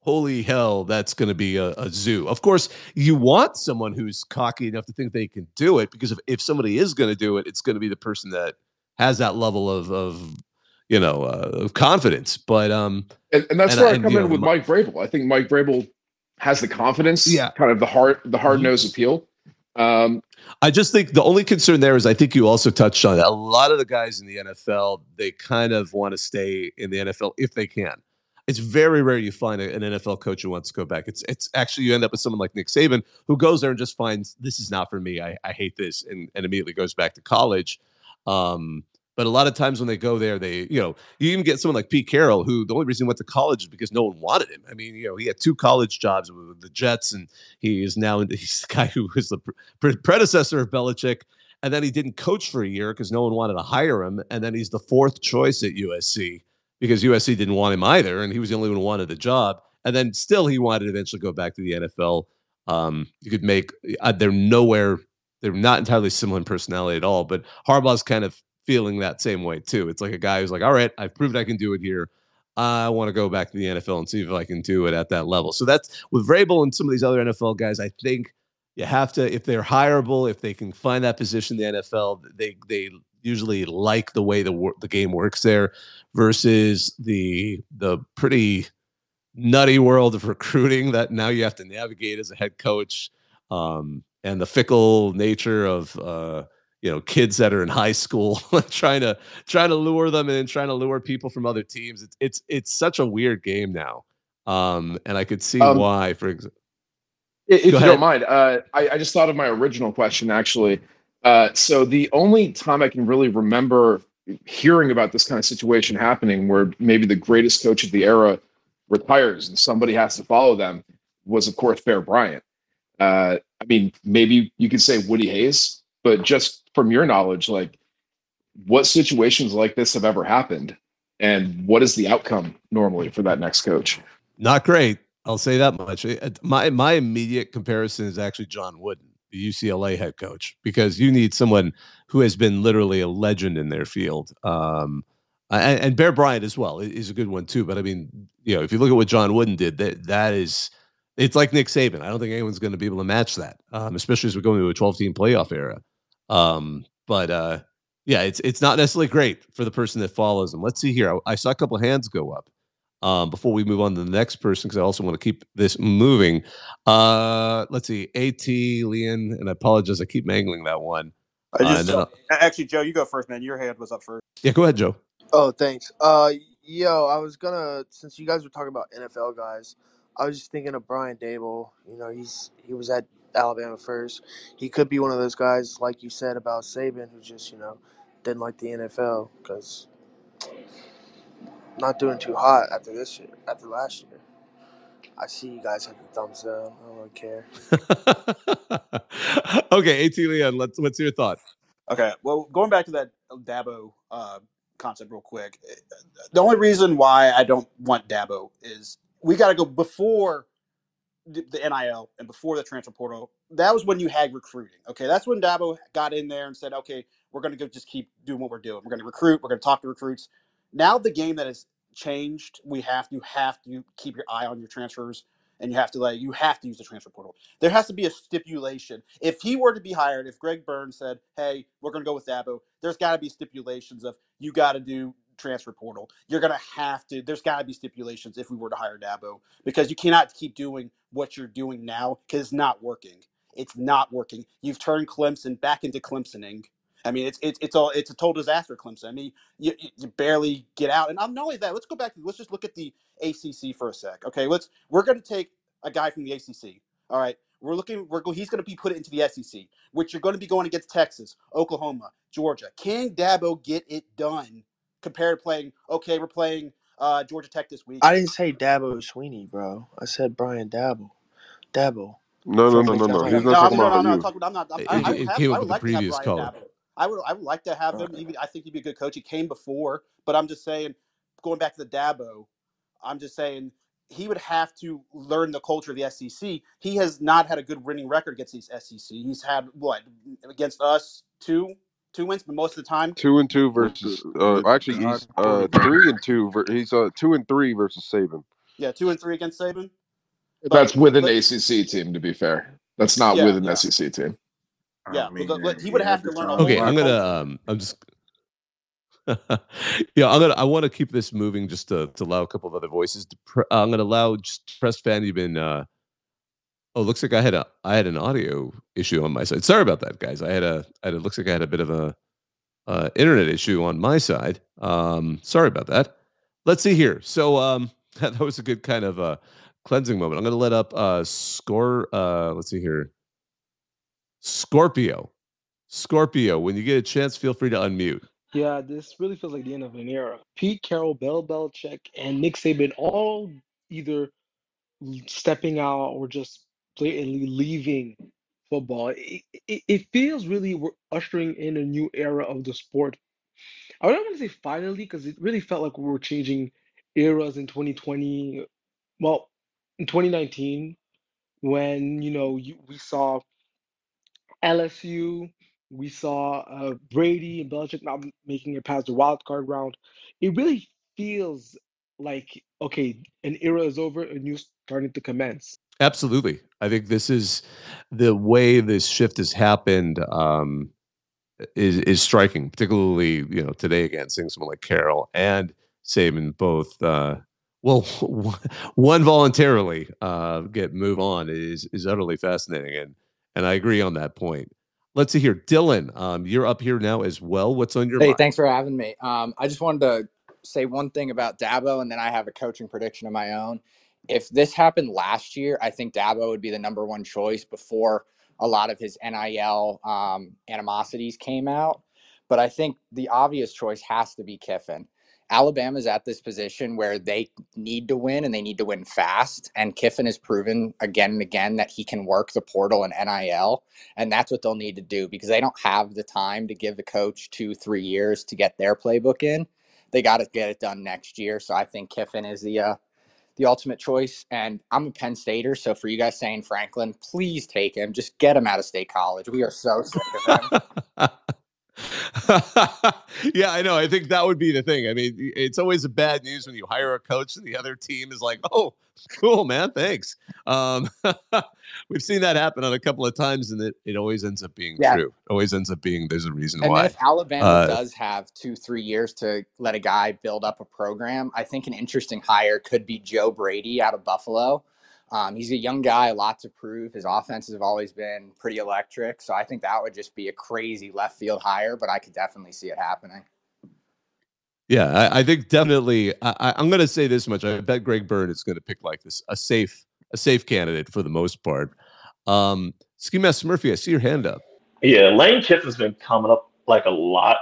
holy hell, that's going to be a, a, zoo. Of course, you want someone who's cocky enough to think they can do it because if, if somebody is going to do it, it's going to be the person that has that level of of you know uh, confidence. But um, and, and that's and, where I come in know, with Mike Vrabel. I think Mike Vrabel has the confidence, yeah, kind of the hard the hard nosed mm-hmm. appeal. Um, I just think the only concern there is I think you also touched on it. A lot of the guys in the NFL they kind of want to stay in the NFL if they can. It's very rare you find an NFL coach who wants to go back. It's it's actually you end up with someone like Nick Saban who goes there and just finds this is not for me. I, I hate this and, and immediately goes back to college. Um, but a lot of times when they go there, they, you know, you even get someone like Pete Carroll, who the only reason he went to college is because no one wanted him. I mean, you know, he had two college jobs with the Jets, and he is now he's the guy who was the pre- predecessor of Belichick. And then he didn't coach for a year because no one wanted to hire him. And then he's the fourth choice at USC because USC didn't want him either, and he was the only one who wanted the job. And then still, he wanted to eventually go back to the NFL. Um, you could make uh, they're nowhere they're not entirely similar in personality at all, but Harbaugh's kind of feeling that same way too. It's like a guy who's like, all right, I've proved I can do it here. I want to go back to the NFL and see if I can do it at that level. So that's with Vrabel and some of these other NFL guys. I think you have to, if they're hireable, if they can find that position in the NFL, they they usually like the way the the game works there, versus the the pretty nutty world of recruiting that now you have to navigate as a head coach. Um, and the fickle nature of uh, you know kids that are in high school trying to trying to lure them and trying to lure people from other teams. It's it's it's such a weird game now. Um and i could see um, why for example if you don't mind uh I, I just thought of my original question actually. Uh so the only time i can really remember hearing about this kind of situation happening where maybe the greatest coach of the era retires and somebody has to follow them was of course bear bryant. Uh, I mean, maybe you could say Woody Hayes, but just from your knowledge, like what situations like this have ever happened, and what is the outcome normally for that next coach? Not great. I'll say that much. My my immediate comparison is actually John Wooden, the UCLA head coach, because you need someone who has been literally a legend in their field. Um, and, and Bear Bryant as well is a good one too. But I mean, you know, if you look at what John Wooden did, that that is it's like Nick Saban. I don't think anyone's going to be able to match that, um, especially as we're going to a 12 team playoff era. Um, but uh, yeah, it's it's not necessarily great for the person that follows them. Let's see here. I, I saw a couple of hands go up um, before we move on to the next person because I also want to keep this moving. Uh, let's see, At Leon, and I apologize, I keep mangling that one. I just uh, actually, Joe, you go first, man. Your hand was up first. Yeah, go ahead, Joe. Oh, thanks. Uh, yo, I was gonna since you guys were talking about NFL guys. I was just thinking of Brian Daboll. You know, he's he was at Alabama first. He could be one of those guys, like you said about Saban, who just you know didn't like the NFL because not doing too hot after this year, after last year. I see you guys have the thumbs down. I don't really care. okay, At Leon, let's. What's your thought? Okay, well, going back to that Dabo uh, concept real quick. The only reason why I don't want Dabo is we got to go before the, NIL and before the transfer portal. That was when you had recruiting. Okay, that's when Dabo got in there and said, "Okay, we're going to go just keep doing what we're doing. We're going to recruit. We're going to talk to recruits." Now the game that has changed, we have to have to keep your eye on your transfers and you have to like you have to use the transfer portal. There has to be a stipulation. If he were to be hired, if Greg Burns said, "Hey, we're going to go with Dabo," there's got to be stipulations of you got to do transfer portal. You're going to have to. There's got to be stipulations if we were to hire Dabo because you cannot keep doing what you're doing now because it's not working. It's not working. You've turned Clemson back into Clemsoning. I mean, it's it's it's all it's a total disaster, Clemson. I mean, you, you barely get out. And I'm not only that, let's go back. Let's just look at the ACC for a sec. Okay, let's we're going to take a guy from the ACC. All right, we're looking. We're he's going to be put into the SEC, which you're going to be going against Texas, Oklahoma, Georgia. Can Dabo get it done compared to playing? Okay, we're playing uh, Georgia Tech this week. I didn't say Dabo Swinney, bro. I said Brian Daboll. Dabo. No, no, no, no, no. He's not no, talking no, about no, no, you. talking, I'm not. I'm, It, I, I it, would have. came I up with the like to have previous Brian caller. Dabo. I would. I would like to have him. Even, I think he'd be a good coach. He came before, but I'm just saying, going back to the Dabo, I'm just saying he would have to learn the culture of the SEC. He has not had a good winning record against these SEC. He's had what against us two two wins, but most of the time Two and two versus. Uh, actually, he's uh three and two. ver- He's uh two and three versus Saban. yeah, two and three against Saban. That's with an but- ACC team, to be fair. That's not Yeah, with an yeah. SEC team. Yeah, but- but he would have to learn a Okay, whole I'm gonna. Um, I'm just. yeah, I'm gonna. I want to keep this moving just to, to allow a couple of other voices. To pre- I'm gonna allow just press fan. You've been. Uh, oh, looks like I had a. I had an audio issue on my side. Sorry about that, guys. I had a. I had, it looks like I had a bit of a uh, internet issue on my side. Um, sorry about that. Let's see here. So um, that was a good kind of uh, cleansing moment. I'm gonna let up uh, score. Uh, let's see here. Scorpio. Scorpio, when you get a chance, feel free to unmute. Yeah, this really feels like the end of an era. Pete Carroll, Bill Belichick, and Nick Saban all either stepping out or just blatantly leaving football. It, it, it feels really we're ushering in a new era of the sport. I don't want to say finally because it really felt like we were changing eras in 2020. Well, in 2019, when you know you, we saw LSU. We saw uh, Brady and Belichick not making it past the wild card round. It really feels like okay, an era is over, a new starting to commence. Absolutely. I think this is the way this shift has happened um, is is striking, particularly you know today again, seeing someone like Carroll and Saban both. Uh, well, one voluntarily uh, get move on is is utterly fascinating, and and I agree on that point. Let's see here, Dylan. Um, you're up here now as well. What's on your Hey, mind? thanks for having me. Um, I just wanted to say one thing about Dabo, and then I have a coaching prediction of my own. If this happened last year, I think Dabo would be the number one choice before a lot of his NIL um, animosities came out. But I think the obvious choice has to be Kiffin. Alabama's at this position where they need to win and they need to win fast. And Kiffin has proven again and again that he can work the portal and NIL. And that's what they'll need to do because they don't have the time to give the coach two, three years to get their playbook in. They got to get it done next year. So I think Kiffin is the uh, the ultimate choice. And I'm a Penn Stater, so for you guys saying Franklin, please take him. Just get him out of state college. We are so sick of him. yeah, I know. I think that would be the thing. I mean, it's always a bad news when you hire a coach and the other team is like, "Oh, cool, man, thanks." Um, we've seen that happen on a couple of times, and it, it always ends up being Yeah. true. Always ends up being there's a reason And why. if Alabama Uh, does have two, three years to let a guy build up a program, I think an interesting hire could be Joe Brady out of Buffalo. Um, he's a young guy, a lot to prove. His offenses have always been pretty electric. So I think that would just be a crazy left field hire, but I could definitely see it happening. Yeah, I, I think definitely. I, I- I'm going to say this much: I bet Greg Byrne is going to pick like this a safe, a safe candidate for the most part. Um, Ski Master Murphy, I see your hand up. Yeah, Lane Kiffin's been coming up like a lot,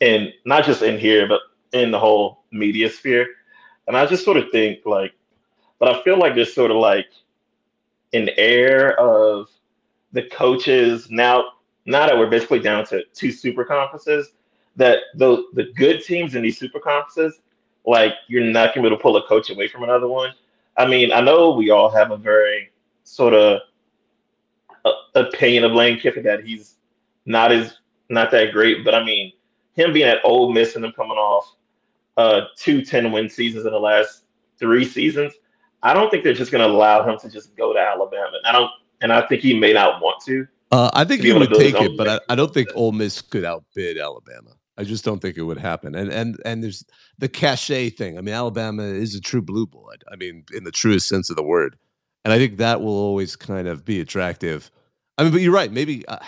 and not just in here, but in the whole media sphere. And I just sort of think like, but I feel like there's sort of like an air of the coaches now. Now that we're basically down to two super conferences, that the the good teams in these super conferences, like you're not gonna be able to pull a coach away from another one. I mean, I know we all have a very sort of uh, opinion of Lane Kiffin that he's not as not that great, but I mean, him being at Ole Miss and then coming off uh, two 10 win seasons in the last three seasons, I don't think they're just going to allow him to just go to Alabama. And I don't, and I think he may not want to. Uh, I think he would take it, but I, I, don't think Ole Miss could outbid Alabama. I just don't think it would happen. And and and there's the cachet thing. I mean, Alabama is a true blue blood. I mean, in the truest sense of the word. And I think that will always kind of be attractive. I mean, but you're right. Maybe uh,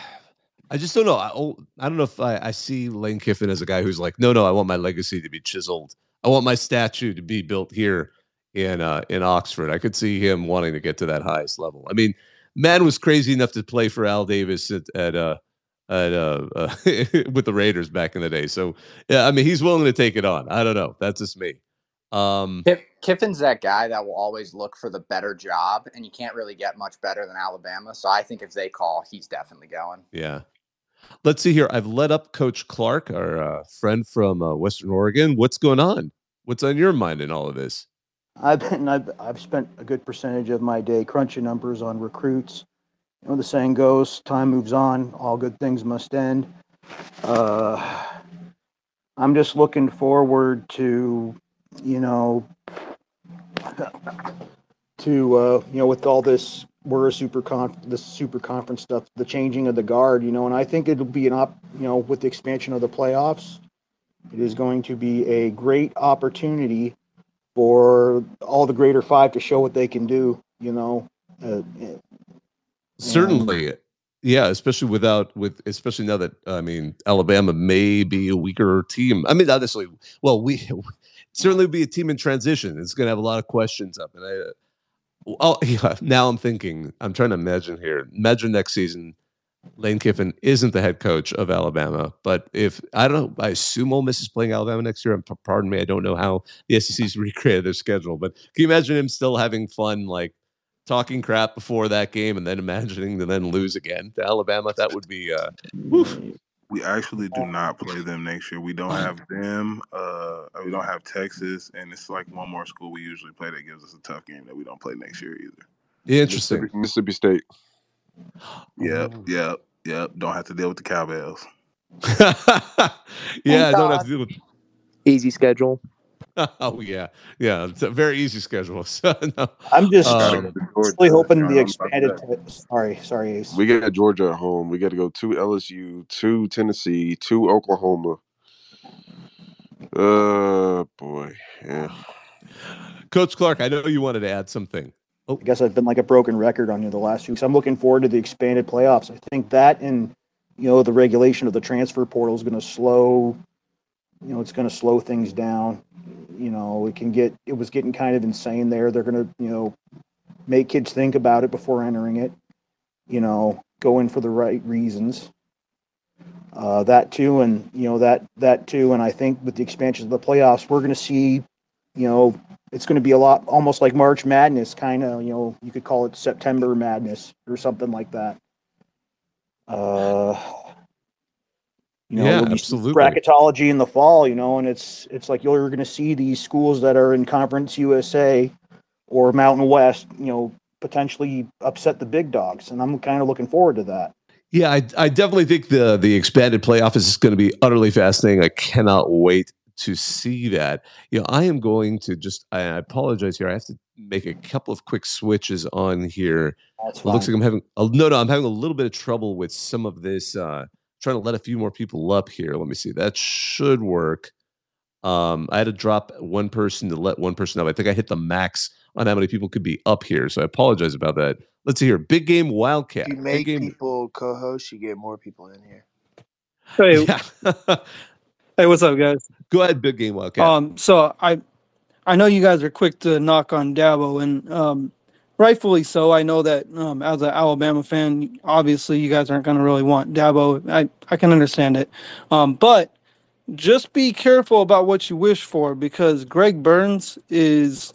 I just don't know. I, oh, I don't know if I, I see Lane Kiffin as a guy who's like, no, no, I want my legacy to be chiseled. I want my statue to be built here in uh, in Oxford. I could see him wanting to get to that highest level. I mean, man was crazy enough to play for Al Davis at, at uh at uh, uh with the Raiders back in the day. So yeah, I mean he's willing to take it on. I don't know. That's just me. Um Kiffin's that guy that will always look for the better job, and you can't really get much better than Alabama. So I think if they call, he's definitely going. Yeah. Let's see here. I've led up Coach Clark, our uh, friend from uh, Western Oregon. What's going on? What's on your mind in all of this? I've been I've, I've spent a good percentage of my day crunching numbers on recruits. You know the saying goes, time moves on, all good things must end. Uh, I'm just looking forward to, you know, to uh, you know with all this we're a super con the super conference stuff, the changing of the guard, you know, and I think it'll be an op, you know, with the expansion of the playoffs, it is going to be a great opportunity for all the greater five to show what they can do. You know, uh, certainly, yeah, especially without with especially now that I mean Alabama may be a weaker team. I mean, obviously. Well, we certainly be a team in transition. It's going to have a lot of questions up, and I. Oh yeah. Now I'm thinking. I'm trying to imagine here. Imagine next season Lane Kiffin isn't the head coach of Alabama, but if I don't know, I assume Ole Miss is playing Alabama next year. And pardon me, I don't know how the SEC's recreated their schedule, but can you imagine him still having fun, like talking crap before that game, and then imagining to then lose again to Alabama? That would be. Uh, we actually do not play them next year. We don't have them. Uh, we don't have Texas, and it's like one more school we usually play that gives us a tough game that we don't play next year either. Interesting. Mississippi, Mississippi State. Yep, yep, yep. Don't have to deal with the cowbells. yeah, I don't have to deal with. Easy schedule. oh yeah, yeah. It's a very easy schedule. So, no. I'm just um, really hoping the expanded. sorry, sorry, Ace. We got Georgia at home. We got to go to LSU, to Tennessee, to Oklahoma. Uh, boy, yeah. Coach Clark, I know you wanted to add something. I guess I've been like a broken record on you the last few weeks. I'm looking forward to the expanded playoffs. I think that and you know the regulation of the transfer portal is going to slow. You know, it's going to slow things down. You know, it can get. It was getting kind of insane there. They're going to you know make kids think about it before entering it. You know, go in for the right reasons. Uh, that too, and you know that that too, and I think with the expansion of the playoffs, we're going to see, you know, it's going to be a lot almost like March Madness, kind of. You know, you could call it September Madness or something like that. Uh, you know, yeah, absolutely. bracketology in the fall, you know, and it's it's like you're going to see these schools that are in Conference USA or Mountain West, you know, potentially upset the big dogs, and I'm kind of looking forward to that. Yeah, I, I definitely think the the expanded playoff is going to be utterly fascinating. I cannot wait to see that. You know, I am going to just, I apologize here. I have to make a couple of quick switches on here. That's fine. It looks like I'm having, a, no, no, I'm having a little bit of trouble with some of this. Uh, trying to let a few more people up here. Let me see. That should work. Um, I had to drop one person to let one person up. I think I hit the max on how many people could be up here. So I apologize about that. Let's see here. Big game Wildcat. If you make game... people co-host, you get more people in here. Hey, yeah. Hey, what's up, guys? Go ahead, big game Wildcat. Um, so I, I know you guys are quick to knock on Dabo, and um, rightfully so. I know that um, as an Alabama fan, obviously you guys aren't going to really want Dabo. I I can understand it, um, but just be careful about what you wish for because Greg Burns is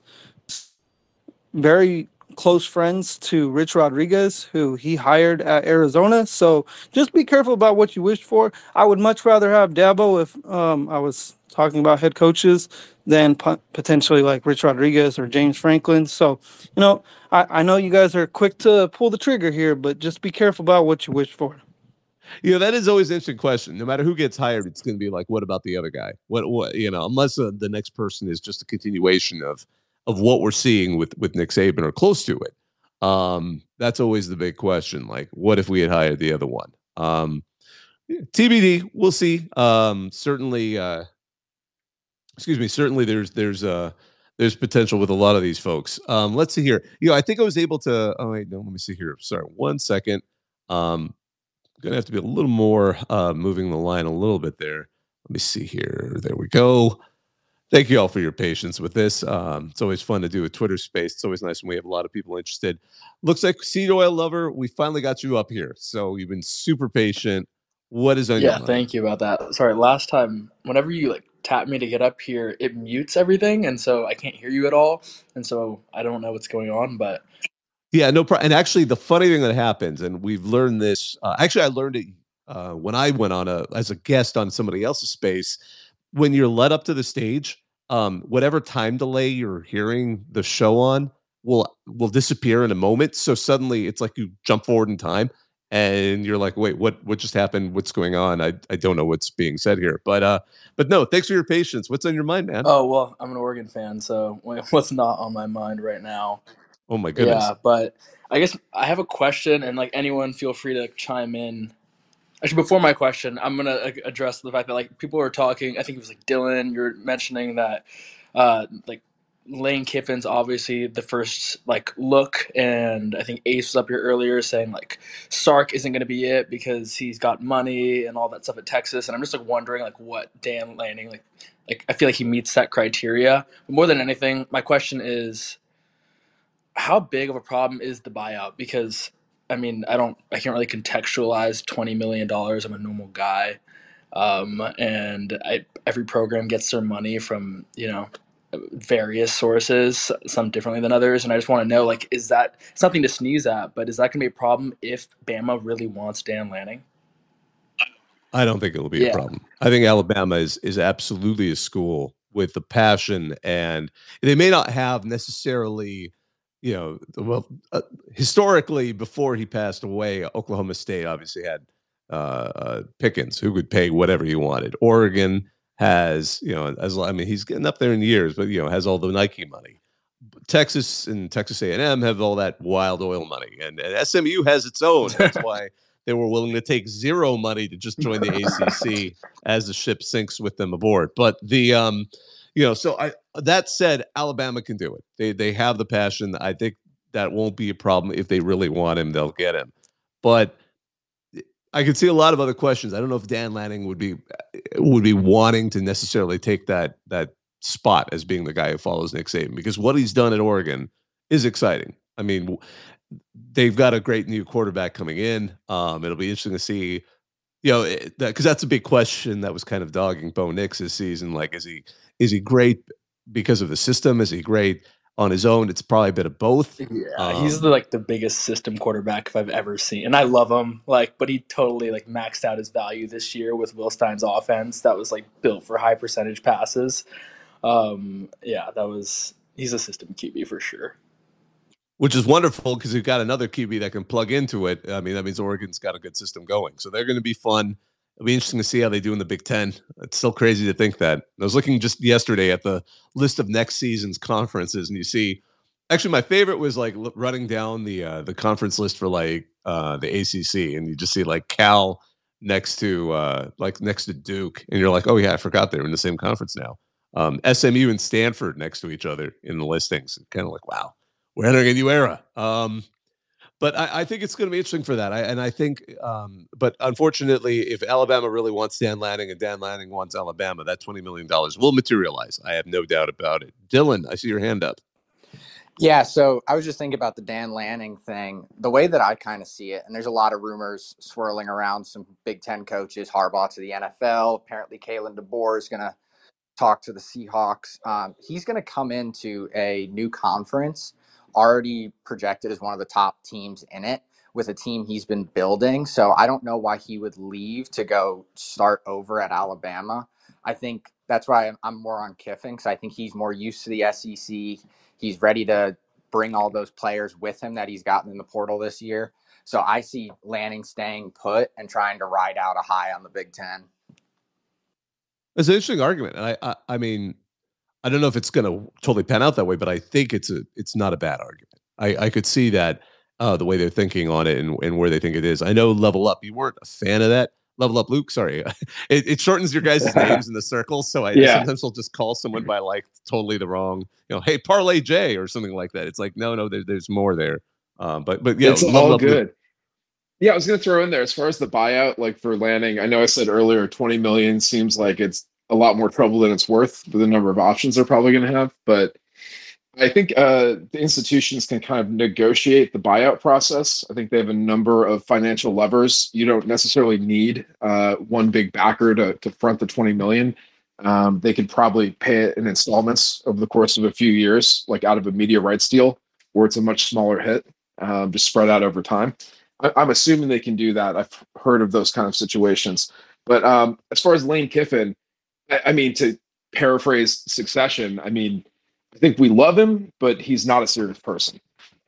very close friends to Rich Rodriguez, who he hired at Arizona. So just be careful about what you wish for. I would much rather have Dabo if um, I was talking about head coaches than potentially like Rich Rodriguez or James Franklin. So, you know, I, I know you guys are quick to pull the trigger here, but just be careful about what you wish for. You know, that is always an interesting question. No matter who gets hired, it's going to be like, what about the other guy? What, what, you know, unless uh, the next person is just a continuation of, of what we're seeing with, with Nick Saban or close to it. Um, that's always the big question. Like, what if we had hired the other one? Um, TBD, we'll see. Um, certainly, uh, excuse me. Certainly, there's there's uh there's potential with a lot of these folks. Um, let's see here. You know, I think I was able to. Oh wait, no, let me see here. Sorry, one second. Um, gonna have to be a little more uh, moving the line a little bit there. Let me see here. There we go. Thank you all for your patience with this. Um, it's always fun to do a Twitter space. It's always nice when we have a lot of people interested. Looks like seed oil lover, we finally got you up here. So you've been super patient. What is on yeah, thank you about that. Sorry, last time, whenever you like tap me to get up here, it mutes everything, and so I can't hear you at all, and so I don't know what's going on. But yeah, no problem. And actually, the funny thing that happens, and we've learned this. Uh, actually, I learned it uh, when I went on a as a guest on somebody else's space. When you're led up to the stage, um, whatever time delay you're hearing the show on will will disappear in a moment. So suddenly, it's like you jump forward in time, and you're like, "Wait, what? What just happened? What's going on? I I don't know what's being said here." But uh, but no, thanks for your patience. What's on your mind, man? Oh well, I'm an Oregon fan, so what's not on my mind right now? Oh my goodness. Yeah, but I guess I have a question, and like anyone, feel free to chime in. Actually, before my question, I'm gonna address the fact that like people are talking. I think it was like Dylan. You're mentioning that, uh, like Lane Kiffin's obviously the first like look, and I think Ace was up here earlier saying like Sark isn't going to be it because he's got money and all that stuff at Texas, and I'm just like wondering like what Dan Lanning like like I feel like he meets that criteria. But more than anything, my question is how big of a problem is the buyout? Because I mean, I don't, I can't really contextualize twenty million dollars. I'm a normal guy, um, and I, every program gets their money from you know various sources, some differently than others. And I just want to know, like, is that something to sneeze at? But is that going to be a problem if Bama really wants Dan Lanning? I don't think it'll be yeah. a problem. I think Alabama is is absolutely a school with the passion, and they may not have necessarily you know, well, uh, historically, before he passed away, Oklahoma State obviously had uh, uh, Pickens, who could pay whatever he wanted. Oregon has, you know, as I mean, he's getting up there in years, but you know, has all the Nike money. Texas and Texas A&M have all that wild oil money, and, and SMU has its own. That's why they were willing to take zero money to just join the ACC as the ship sinks with them aboard. But the um, you know, so I that said, Alabama can do it. They they have the passion. I think that won't be a problem if they really want him. They'll get him. But eh, I could see a lot of other questions. I don't know if Dan Lanning would be eh, would be wanting to necessarily take that that spot as being the guy who follows Nick Saban because what he's done at Oregon is exciting. I mean, they've got a great new quarterback coming in. Um, it'll be interesting to see you know, because that, that's a big question that was kind of dogging Bo Nix this season. Like, is he is he great because of the system? Is he great on his own? It's probably a bit of both. Yeah, um, he's the, like the biggest system quarterback if I've ever seen, and I love him. Like, but he totally like maxed out his value this year with Will Stein's offense that was like built for high percentage passes. Um, yeah, that was he's a system QB for sure which is wonderful because you've got another QB that can plug into it. I mean, that means Oregon's got a good system going. So they're going to be fun. It'll be interesting to see how they do in the Big Ten. It's still crazy to think that. I was looking just yesterday at the list of next season's conferences, and you see, actually, my favorite was like running down the uh, the conference list for like uh, the ACC, and you just see like Cal next to uh, like next to Duke, and you're like, oh yeah, I forgot they're in the same conference now. Um, SMU and Stanford next to each other in the listings. Kind of like, wow we're entering a new era. Um, but I, I, think it's going to be interesting for that. I, and I think, um, but unfortunately, if Alabama really wants Dan Lanning and Dan Lanning wants Alabama, that twenty million dollars will materialize. I have no doubt about it. Dylan, I see your hand up. Yeah, so I was just thinking about the Dan Lanning thing. The way that I kind of see it, and there's a lot of rumors swirling around some Big Ten coaches, Harbaugh to the NFL. Apparently, Kalen DeBoer is going to talk to the Seahawks. Um, he's going to come into a new conference already projected as one of the top teams in it with a team he's been building. So I don't know why he would leave to go start over at Alabama. I think that's why I'm, more on Kiffin because I think he's more used to the SEC. He's ready to bring all those players with him that he's gotten in the portal this year. So I see Lanning staying put and trying to ride out a high on the Big Ten. It's an interesting argument, and I, I, I mean, I don't know if it's going to totally pan out that way, but I think it's a, it's not a bad argument. I, I could see that uh, the way they're thinking on it and, and where they think it is. I know Level Up, you weren't a fan of that. Level Up Luke, sorry. it, it shortens your guys' names in the circle. So I yeah. sometimes will just call someone by like totally the wrong, you know, hey, Parlay J or something like that. It's like, no, no, there, there's more there. Um, but, but yeah, it's all good. Luke. Yeah, I was going to throw in there as far as the buyout, like for Lanning. I know I said earlier, 20 million seems like it's a lot more trouble than it's worth for the number of options they're probably going to have. But I think uh, the institutions can kind of negotiate the buyout process. I think they have a number of financial levers. You don't necessarily need uh, one big backer to, to front the 20 million. Um, they could probably pay it in installments over the course of a few years, like out of a media rights deal, where it's a much smaller hit, um, just spread out over time. I, am assuming they can do that. I've heard of those kind of situations. But um, as far as Lane Kiffin, I, mean, to paraphrase Succession, I mean, I think we love him, but he's not a serious person.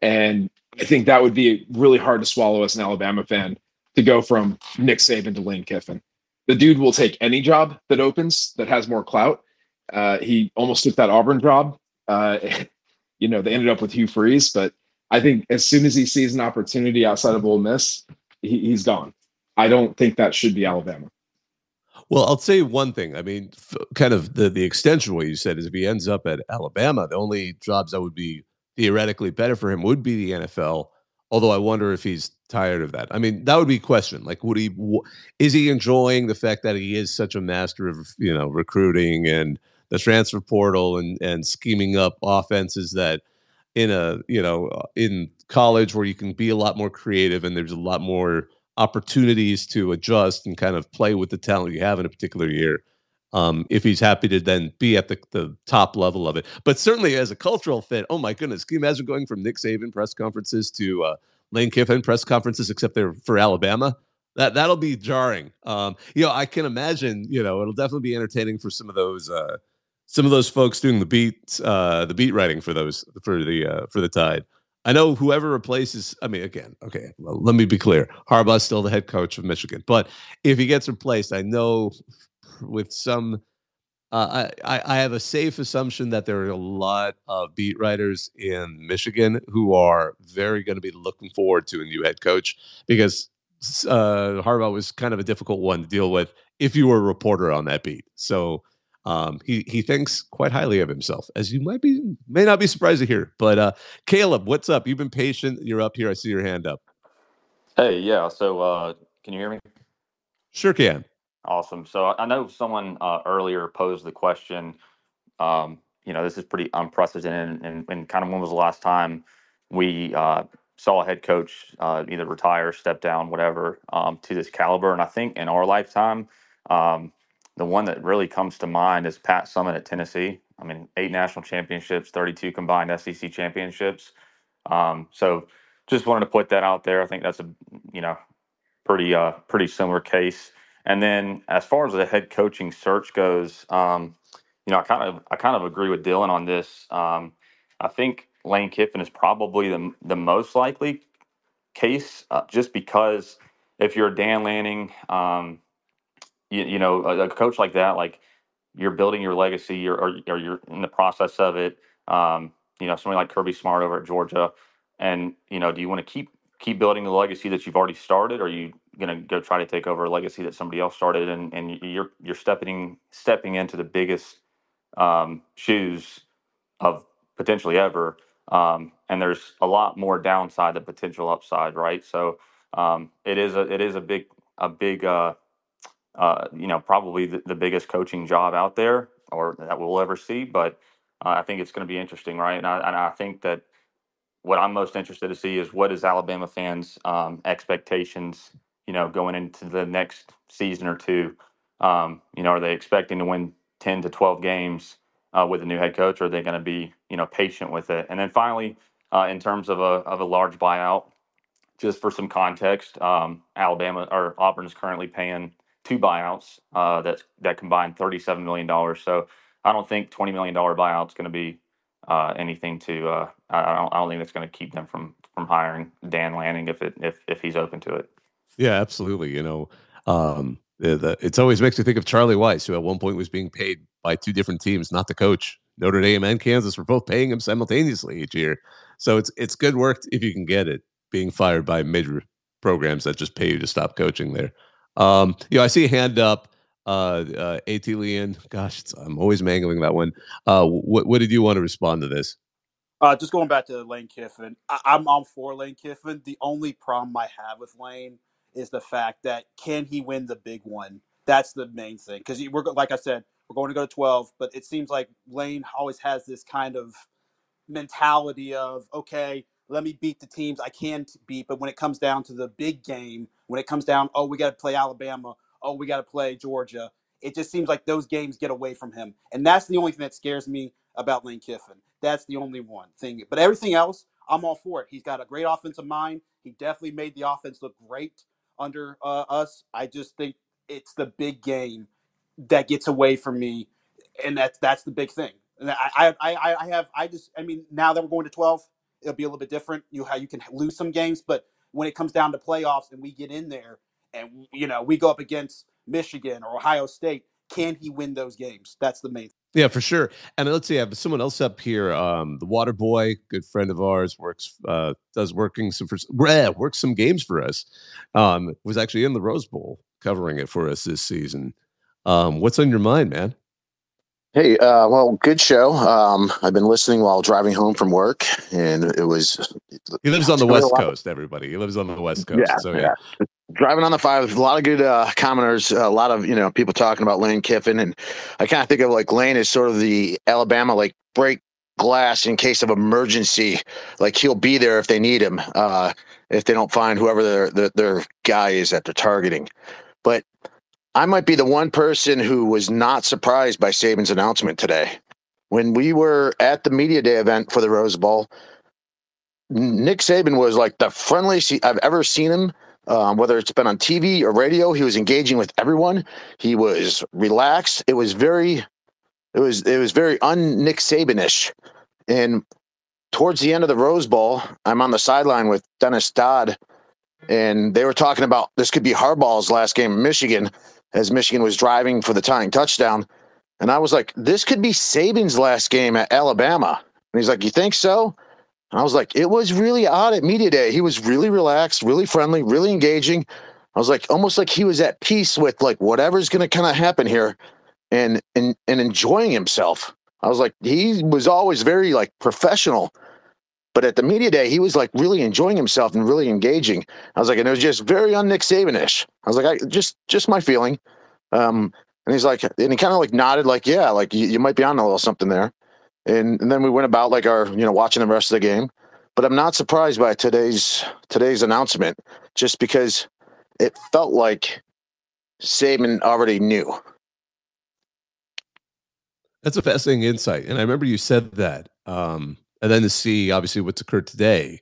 And I think that would be really hard to swallow as an Alabama fan to go from Nick Saban to Lane Kiffin. The dude will take any job that opens that has more clout. Uh, he almost took that Auburn job. Uh, you know, they ended up with Hugh Freeze, but I think as soon as he sees an opportunity outside of Ole Miss, he, he's gone. I don't think that should be Alabama. Well, I'll say one thing. I mean, f- kind of the the extension of what you said is if he ends up at Alabama, the only jobs that would be theoretically better for him would be the NFL. Although I wonder if he's tired of that. I mean, that would be a question. Like, would he? W- is he enjoying the fact that he is such a master of you know recruiting and the transfer portal and and scheming up offenses that in a you know in college where you can be a lot more creative and there's a lot more opportunities to adjust and kind of play with the talent you have in a particular year. Um, if he's happy to then be at the, the top level of it. But certainly as a cultural fit, oh my goodness, can you imagine going from Nick Saban press conferences to uh, Lane Kiffin press conferences, except they're for Alabama? That that'll be jarring. Um, you know, I can imagine. You know, it'll definitely be entertaining for some of those uh, some of those folks doing the beats, uh, the beat writing for those for the uh, for the Tide. I know whoever replaces, I mean, again, okay, well, let me be clear. Harbaugh's still the head coach of Michigan. But if he gets replaced, I know with some, uh, I, I have a safe assumption that there are a lot of beat writers in Michigan who are very going to be looking forward to a new head coach because uh, Harbaugh was kind of a difficult one to deal with if you were a reporter on that beat. So, um, he he thinks quite highly of himself, as you might be may not be surprised to hear. But uh, Caleb, what's up? You've been patient. You're up here. I see your hand up. Hey, yeah. So, uh, can you hear me? Sure can. Awesome. So, I know someone uh, earlier posed the question. Um, you know, this is pretty unprecedented, and, and, kind of when was the last time we uh, saw a head coach uh, either retire, step down, whatever, um, to this caliber? And I think in our lifetime. Um, the one that really comes to mind is Pat Summitt at Tennessee. I mean, eight national championships, 32 combined SEC championships. Um, so just wanted to put that out there. I think that's a you know pretty uh, pretty similar case. And then as far as the head coaching search goes, um, you know, I kind of I kind of agree with Dylan on this. Um, I think Lane Kiffin is probably the the most likely case, uh, just because if you're Dan Lanning, um, you, you know, a, a, coach like that, like you're building your legacy or, or, or you're in the process of it. Um, you know, somebody like Kirby Smart over at Georgia, and you know, do you want to keep keep building the legacy that you've already started, or are you going to go try to take over a legacy that somebody else started, and, and you're you're stepping stepping into the biggest um, shoes of potentially ever, um, and there's a lot more downside than potential upside, right? So um, it is a it is a big a big uh, uh, you know, probably the, the, biggest coaching job out there or that we'll ever see. But uh, I think it's going to be interesting, right? And I, and I, think that what I'm most interested to see is what is Alabama fans' um, expectations, you know, going into the next season or two. Um, you know, are they expecting to win 10 to 12 games uh, with a new head coach, or are they going to be, you know, patient with it? And then finally, uh, in terms of a of a large buyout. Just for some context, um, Alabama or Auburn is currently paying two buyouts uh, that that combine thirty seven million dollars. So I don't think twenty million dollar buyout is going to be uh, anything to. Uh, I don't. I don't think it's going to keep them from from hiring Dan Lanning if it if if he's open to it. Yeah, absolutely. You know, um, the, the, it's always makes me think of Charlie Weis, who at one point was being paid by two different teams, not the coach. Notre Dame and Kansas were both paying him simultaneously each year. So it's it's good work if you can get it. Being fired by major programs that just pay you to stop coaching there. Um, you know, I see a hand up. Uh, uh, At Leon, gosh, I'm always mangling that one. Uh, what what did you want to respond to this? Uh, just going back to Lane Kiffin, I- I'm I'm for Lane Kiffin. The only problem I have with Lane is the fact that can he win the big one? That's the main thing because we're like I said, we're going to go to 12, but it seems like Lane always has this kind of mentality of okay, let me beat the teams I can beat, but when it comes down to the big game, when it comes down, oh, we got to play Alabama, oh, we got to play Georgia. It just seems like those games get away from him, and that's the only thing that scares me about Lane Kiffin. That's the only one thing. But everything else, I'm all for it. He's got a great offensive mind. He definitely made the offense look great under uh, us. I just think it's the big game that gets away from me, and that's that's the big thing. And I I I have I just I mean now that we're going to 12, it'll be a little bit different. You how you can lose some games, but when it comes down to playoffs and we get in there and you know we go up against Michigan or Ohio State, can he win those games? That's the main. Thing. Yeah, for sure. And let's see, I have someone else up here. Um, the Water Boy, good friend of ours, works uh, does working some for yeah, works some games for us. Um, was actually in the Rose Bowl covering it for us this season. Um, what's on your mind, man? Hey, uh, well, good show. Um, I've been listening while driving home from work, and it was. He lives on the West Coast. Everybody, he lives on the West Coast. Yeah, so yeah. yeah. Driving on the five, a lot of good uh, commenters, a lot of you know people talking about Lane Kiffin, and I kind of think of like Lane as sort of the Alabama like break glass in case of emergency. Like he'll be there if they need him, uh, if they don't find whoever their, their their guy is that they're targeting. I might be the one person who was not surprised by Saban's announcement today. When we were at the media day event for the Rose Bowl, Nick Saban was like the friendliest I've ever seen him. Um, whether it's been on TV or radio, he was engaging with everyone. He was relaxed. It was very, it was it was very un Nick Sabanish. And towards the end of the Rose Bowl, I'm on the sideline with Dennis Dodd, and they were talking about this could be Harbaugh's last game in Michigan as Michigan was driving for the tying touchdown. And I was like, this could be Saban's last game at Alabama. And he's like, You think so? And I was like, It was really odd at Media Day. He was really relaxed, really friendly, really engaging. I was like, almost like he was at peace with like whatever's going to kind of happen here and, and, and enjoying himself. I was like, he was always very like professional. But at the media day, he was like really enjoying himself and really engaging. I was like, and it was just very un Nick Sabanish. I was like, I just just my feeling. Um, and he's like, and he kind of like nodded, like, yeah, like you, you might be on a little something there. And, and then we went about like our, you know, watching the rest of the game. But I'm not surprised by today's today's announcement, just because it felt like Saban already knew. That's a fascinating insight, and I remember you said that. Um, and then to see obviously what's occurred today.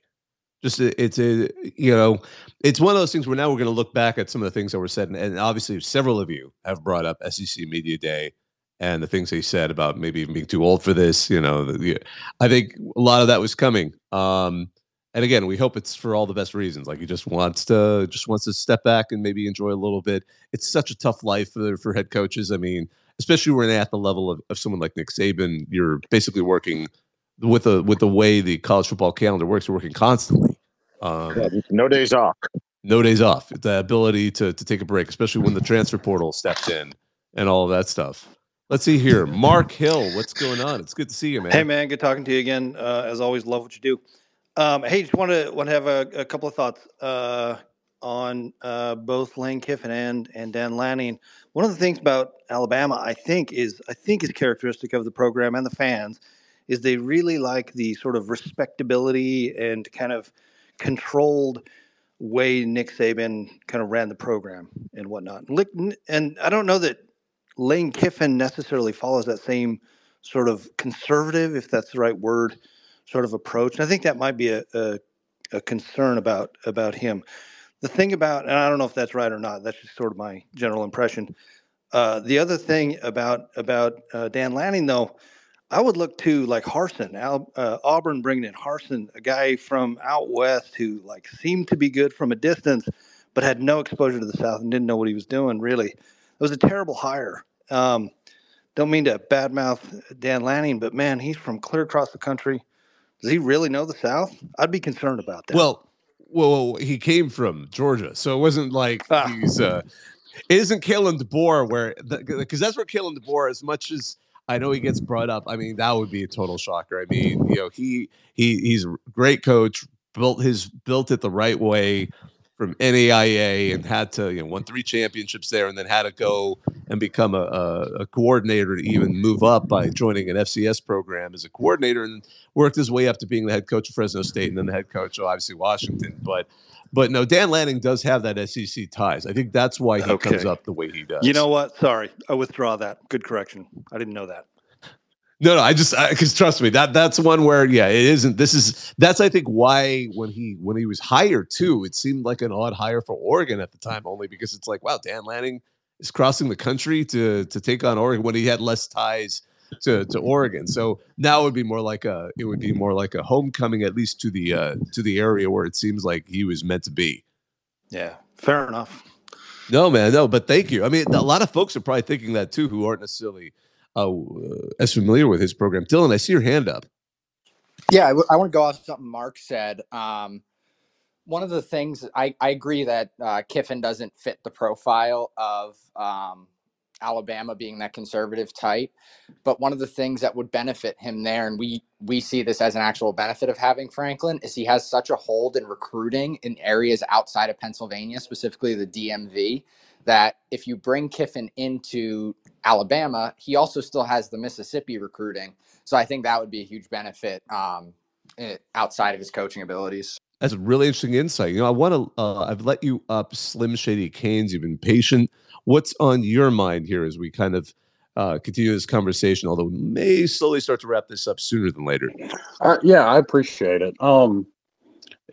Just it's a you know it's one of those things where now we're going to look back at some of the things that were said and, and, obviously several of you have brought up sec media day and the things they said about maybe even being too old for this you know the, i think a lot of that was coming. Um and again we hope it's for all the best reasons like he just wants to just wants to step back and maybe enjoy a little bit. It's such a tough life for, for head coaches i mean especially when at the level of, of someone like nick saban you're basically working with the with the way the college football calendar works, we're working constantly. Um, yeah, no days off. No days off. The ability to to take a break, especially when the transfer portal stepped in and all of that stuff. Let's see here, Mark Hill. What's going on? It's good to see you, man. Hey, man. Good talking to you again. Uh, as always, love what you do. Um, hey, just want to want to have a, a, couple of thoughts uh, on uh, both Lane Kiffin and and Dan Lanning. One of the things about Alabama, I think, is I think is characteristic of the program and the fans is they really like the sort of respectability and kind of controlled way Nick Saban kind of ran the program and whatnot. And I don't know that Lane Kiffin necessarily follows that same sort of conservative, if that's the right word, sort of approach. And I think that might be a, a, a concern about about him. The thing about, and I don't know if that's right or not. That's just sort of my general impression. Uh, the other thing about about uh, Dan Lanning, though, I would look to like Harsin, Al, uh, Auburn bringing in Harsin, a guy from out west who like seemed to be good from a distance, but had no exposure to the South and didn't know what he was doing. Really, it was a terrible hire. Um, don't mean to badmouth Dan Lanning, but man, he's from clear across the country. Does he really know the South? I'd be concerned about that. Well, well, he came from Georgia, so it wasn't like ah. he's. Uh, it isn't Kalen DeBoer where because that's where Kalen DeBoer, as much as I know he gets brought up, I mean that would be a total shocker. I mean, you know, he he he's a great coach, built his built it the right way from NAIA and had to, you know, won three championships there and then had to go and become a, a, a, coordinator to even move up by joining an FCS program as a coordinator and worked his way up to being the head coach of Fresno State and then the head coach of obviously Washington. But but no, Dan Lanning does have that SEC ties. I think that's why he okay. comes up the way he does. You know what? Sorry, I withdraw that. Good correction. I didn't know that. No, no, I just because trust me, that that's one where yeah, it isn't. This is that's I think why when he when he was hired too, it seemed like an odd hire for Oregon at the time, only because it's like wow, Dan Lanning is crossing the country to to take on Oregon when he had less ties to to Oregon. So now it would be more like a it would be more like a homecoming at least to the uh to the area where it seems like he was meant to be. Yeah, fair enough. No, man, no, but thank you. I mean, a lot of folks are probably thinking that too, who aren't necessarily uh, as familiar with his program. Dylan, I see your hand up. Yeah, I, w- I want to go off something Mark said. Um, one of the things I, I agree that uh, Kiffin doesn't fit the profile of um, Alabama being that conservative type. But one of the things that would benefit him there, and we we see this as an actual benefit of having Franklin, is he has such a hold in recruiting in areas outside of Pennsylvania, specifically the DMV, that if you bring Kiffin into Alabama, he also still has the Mississippi recruiting. So I think that would be a huge benefit um, eh, outside of his coaching abilities. That's a really interesting insight. You know, I want to. Uh, I've let you up, Slim Shady Canes. You've been patient. What's on your mind here as we kind of uh, continue this conversation? Although we may slowly start to wrap this up sooner than later. Uh, yeah, I appreciate it. Um,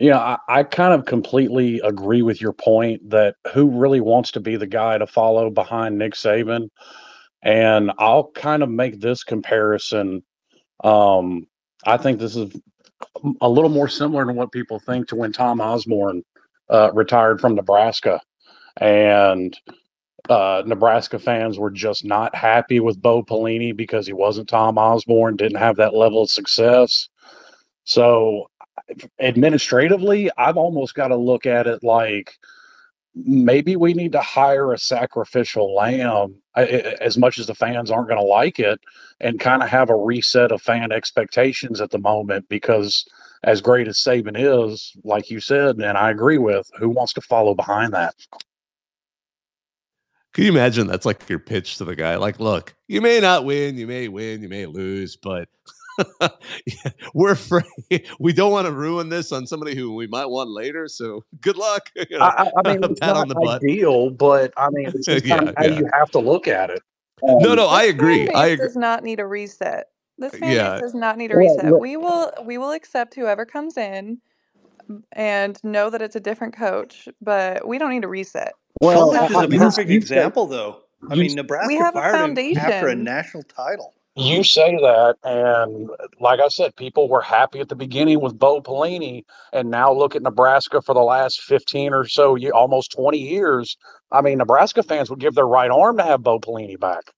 yeah, I, I kind of completely agree with your point that who really wants to be the guy to follow behind Nick Saban? And I'll kind of make this comparison. Um, I think this is a little more similar to what people think to when Tom Osborne uh, retired from Nebraska. And uh, Nebraska fans were just not happy with Bo Pelini because he wasn't Tom Osborne, didn't have that level of success. So, administratively, I've almost got to look at it like maybe we need to hire a sacrificial lamb as much as the fans aren't going to like it and kind of have a reset of fan expectations at the moment because as great as Saban is, like you said, and I agree with, who wants to follow behind that? Can you imagine that's like your pitch to the guy? Like, look, you may not win, you may win, you may lose, but we're afraid we don't want to ruin this on somebody who we might want later. So good luck. You know, I, I, mean, it's not ideal, but I mean, it's just yeah, how yeah. you have to look at it. Um, no, no, I agree. I agree. Does not need a reset. This fan yeah. does not need a reset. Well, well, we will we will accept whoever comes in and know that it's a different coach, but we don't need a reset. Well, is a perfect example, though. I mean, Nebraska fired him after a national title. You say that, and like I said, people were happy at the beginning with Bo Pelini, and now look at Nebraska for the last fifteen or so, almost twenty years. I mean, Nebraska fans would give their right arm to have Bo Pelini back.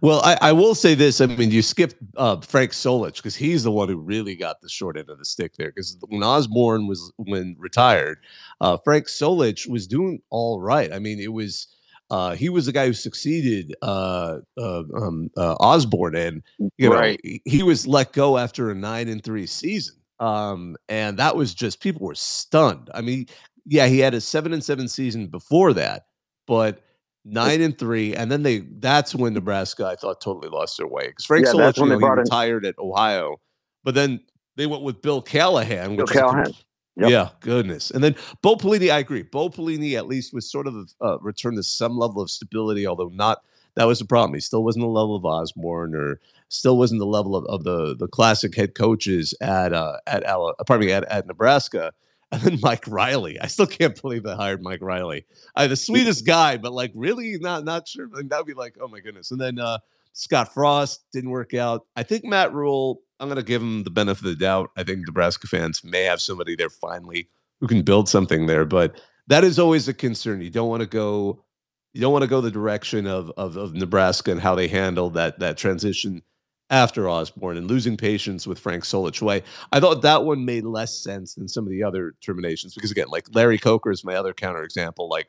Well, I, I, will say this. I mean, you skipped uh, Frank Solich because he's the one who really got the short end of the stick there. Because when Osborne was when retired, uh, Frank Solich was doing all right. I mean, it was uh, he was the guy who succeeded uh, uh, um, uh, Osborne, and you know right. he, he was let go after a nine and three season. Um, and that was just people were stunned. I mean, yeah, he had a seven and seven season before that, but nine and three, and then they that's when Nebraska I thought totally lost their way because Frank yeah, Solich, you know, he retired in. at Ohio, but then they went with Bill Callahan, Bill Callahan. Yep. Yeah, goodness. And then Bo Pelini, I agree. Bo Pelini at least was sort of uh, returned to some level of stability, although not that was the problem. He still wasn't the level of Osborne or still wasn't the level of, of the the classic head coaches at uh, at Ala, pardon me at, at Nebraska. And then Mike Riley. I still can't believe they hired Mike Riley. I, the sweetest guy, but like really not not sure. Like, that'd be like, oh my goodness. And then uh, Scott Frost didn't work out. I think Matt Rhule, I'm going to give him the benefit of the doubt. I think Nebraska fans may have somebody there finally who can build something there, but that is always a concern. You don't want to go you don't want to go the direction of, of, of Nebraska and how they handled that that transition after Osborne and losing patience with Frank Solich. Way I thought that one made less sense than some of the other terminations because again, like Larry Coker is my other counterexample. Like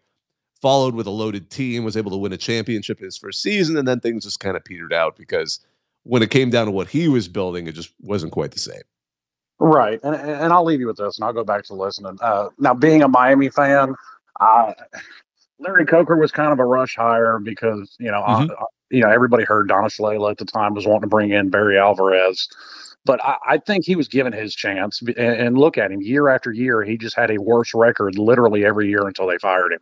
followed with a loaded team, was able to win a championship in his first season, and then things just kind of petered out because when it came down to what he was building, it just wasn't quite the same. Right, and and I'll leave you with this, and I'll go back to listening. Uh, now, being a Miami fan, uh, Larry Coker was kind of a rush hire because you know, mm-hmm. You know, everybody heard Donna Shalala at the time was wanting to bring in Barry Alvarez, but I, I think he was given his chance. And, and, look at him, year after year, he just had a worse record literally every year until they fired him.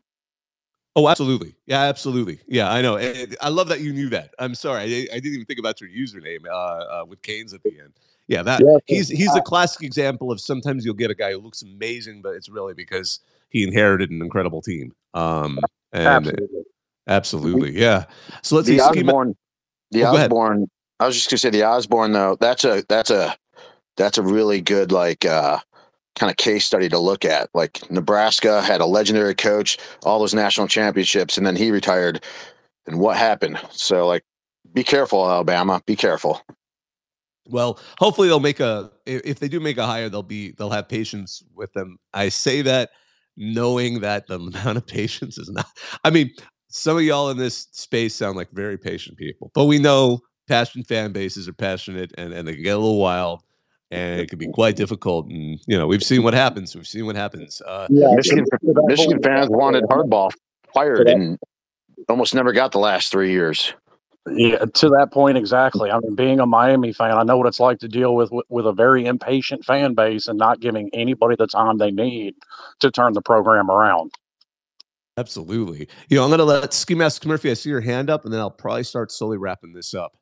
Oh, absolutely. Yeah, absolutely. Yeah, I know. And I love that you knew that. I'm sorry, I, I didn't even think about your username uh, uh, with Canes at the end. Yeah, that yeah, he's he's a classic example of sometimes you'll get a guy who looks amazing, but it's really because he inherited an incredible team. Um, and absolutely, absolutely yeah. So let's the see. Osborne, the oh, Osborne. I was just gonna say the Osborne though. That's a that's a that's a really good like uh, kind of case study to look at. Like Nebraska had a legendary coach, all those national championships, and then he retired. And what happened? So like, be careful, Alabama. Be careful. Well, hopefully they'll make a. If they do make a hire, they'll be they'll have patience with them. I say that knowing that the amount of patience is not. I mean, some of y'all in this space sound like very patient people, but we know passionate fan bases are passionate and, and they get a little wild and it can be quite difficult. And, you know, we've seen what happens. We've seen what happens. Uh, yeah, Michigan, Michigan fans wanted Harbaugh fired and almost never got the last three years. Yeah, to that point exactly. I mean, being a Miami fan, I know what it's like to deal with with a very impatient fan base and not giving anybody the time they need to turn the program around. Absolutely. You know, I'm going to let Ski Mask Murphy. I see your hand up, and then I'll probably start slowly wrapping this up.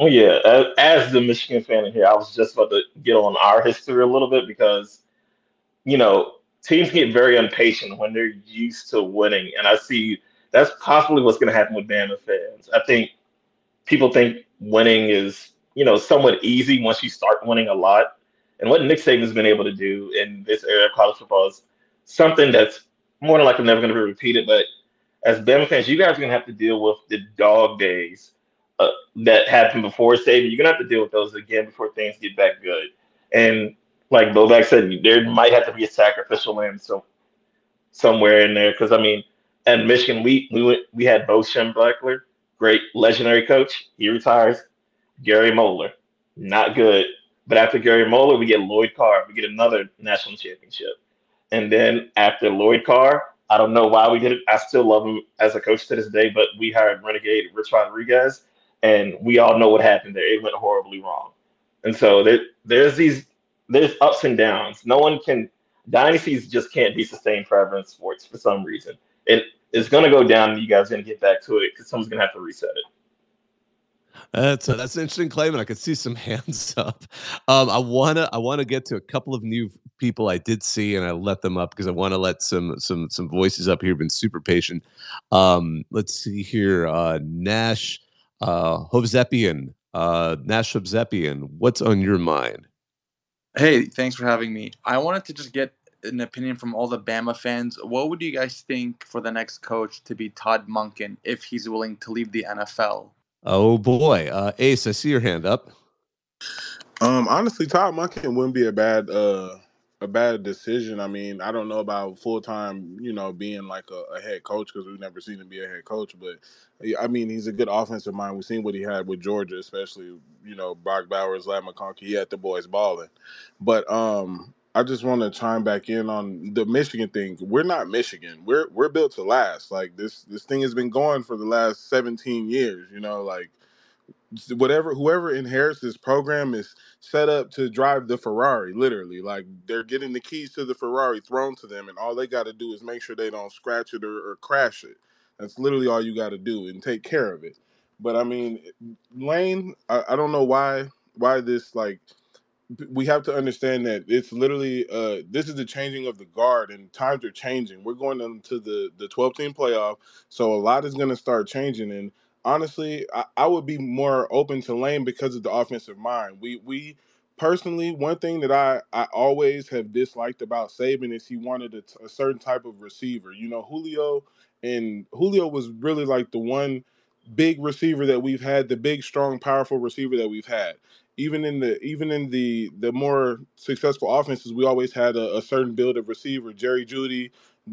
Oh yeah, as, as the Michigan fan in here, I was just about to get on our history a little bit because, you know, teams get very impatient when they're used to winning, and I see that's possibly what's going to happen with Bama fans. I think people think winning is, you know, somewhat easy once you start winning a lot. And what Nick Saban's been able to do in this era of college football is something that's more than likely never going to be repeated. But as Bama fans, you guys are going to have to deal with the dog days uh, that happened before Saban. You're going to have to deal with those again before things get back good. And like Bobak said, there might have to be a sacrificial lamb so somewhere in there because I mean at Michigan, we we went, we had Bo Schembechler, great legendary coach. He retires. Gary Moeller, not good. But after Gary Moeller, we get Lloyd Carr. We get another national championship. And then after Lloyd Carr, I don't know why we did it. I still love him as a coach to this day, but we hired Renegade Rich Rodriguez, and we all know what happened there. It went horribly wrong. And so there, there's these there's ups and downs. No one can dynasties just can't be sustained forever in sports for some reason. And it's to go down and you guys are to get back to it because someone's to have to reset it. That's a, that's an interesting claim, and I could see some hands up. Um, I wanna I wanna get to a couple of new people I did see, and I let them up because I want to let some some some voices up here. Been super patient. Um, let's see here, uh, Nash uh, Hovsepian, uh, Nash Hovsepian. What's on your mind? Hey, thanks for having me. I wanted to just get an opinion from all the Bama fans. What would you guys think for the next coach to be Todd Monken if he's willing to leave the NFL? Oh boy, uh, Ace, I see your hand up. Um, honestly, Todd Monken wouldn't be a bad uh a bad decision. I mean, I don't know about full time, you know, being like a, a head coach because we've never seen him be a head coach. But I mean, he's a good offensive mind. We've seen what he had with Georgia, especially you know Brock Bowers, Ladd McConkey. He had the boys balling. But um, I just want to chime back in on the Michigan thing. We're not Michigan. We're we're built to last. Like this this thing has been going for the last 17 years, you know, like whatever whoever inherits this program is set up to drive the Ferrari literally. Like they're getting the keys to the Ferrari thrown to them and all they got to do is make sure they don't scratch it or, or crash it. That's literally all you got to do and take care of it. But I mean, Lane, I, I don't know why why this like we have to understand that it's literally uh this is the changing of the guard and times are changing. We're going into the the 12 team playoff, so a lot is going to start changing and honestly, I, I would be more open to Lane because of the offensive mind. We we personally one thing that I I always have disliked about Saban is he wanted a, a certain type of receiver. You know, Julio and Julio was really like the one big receiver that we've had, the big, strong, powerful receiver that we've had. Even in the even in the the more successful offenses, we always had a, a certain build of receiver. Jerry Jeudy,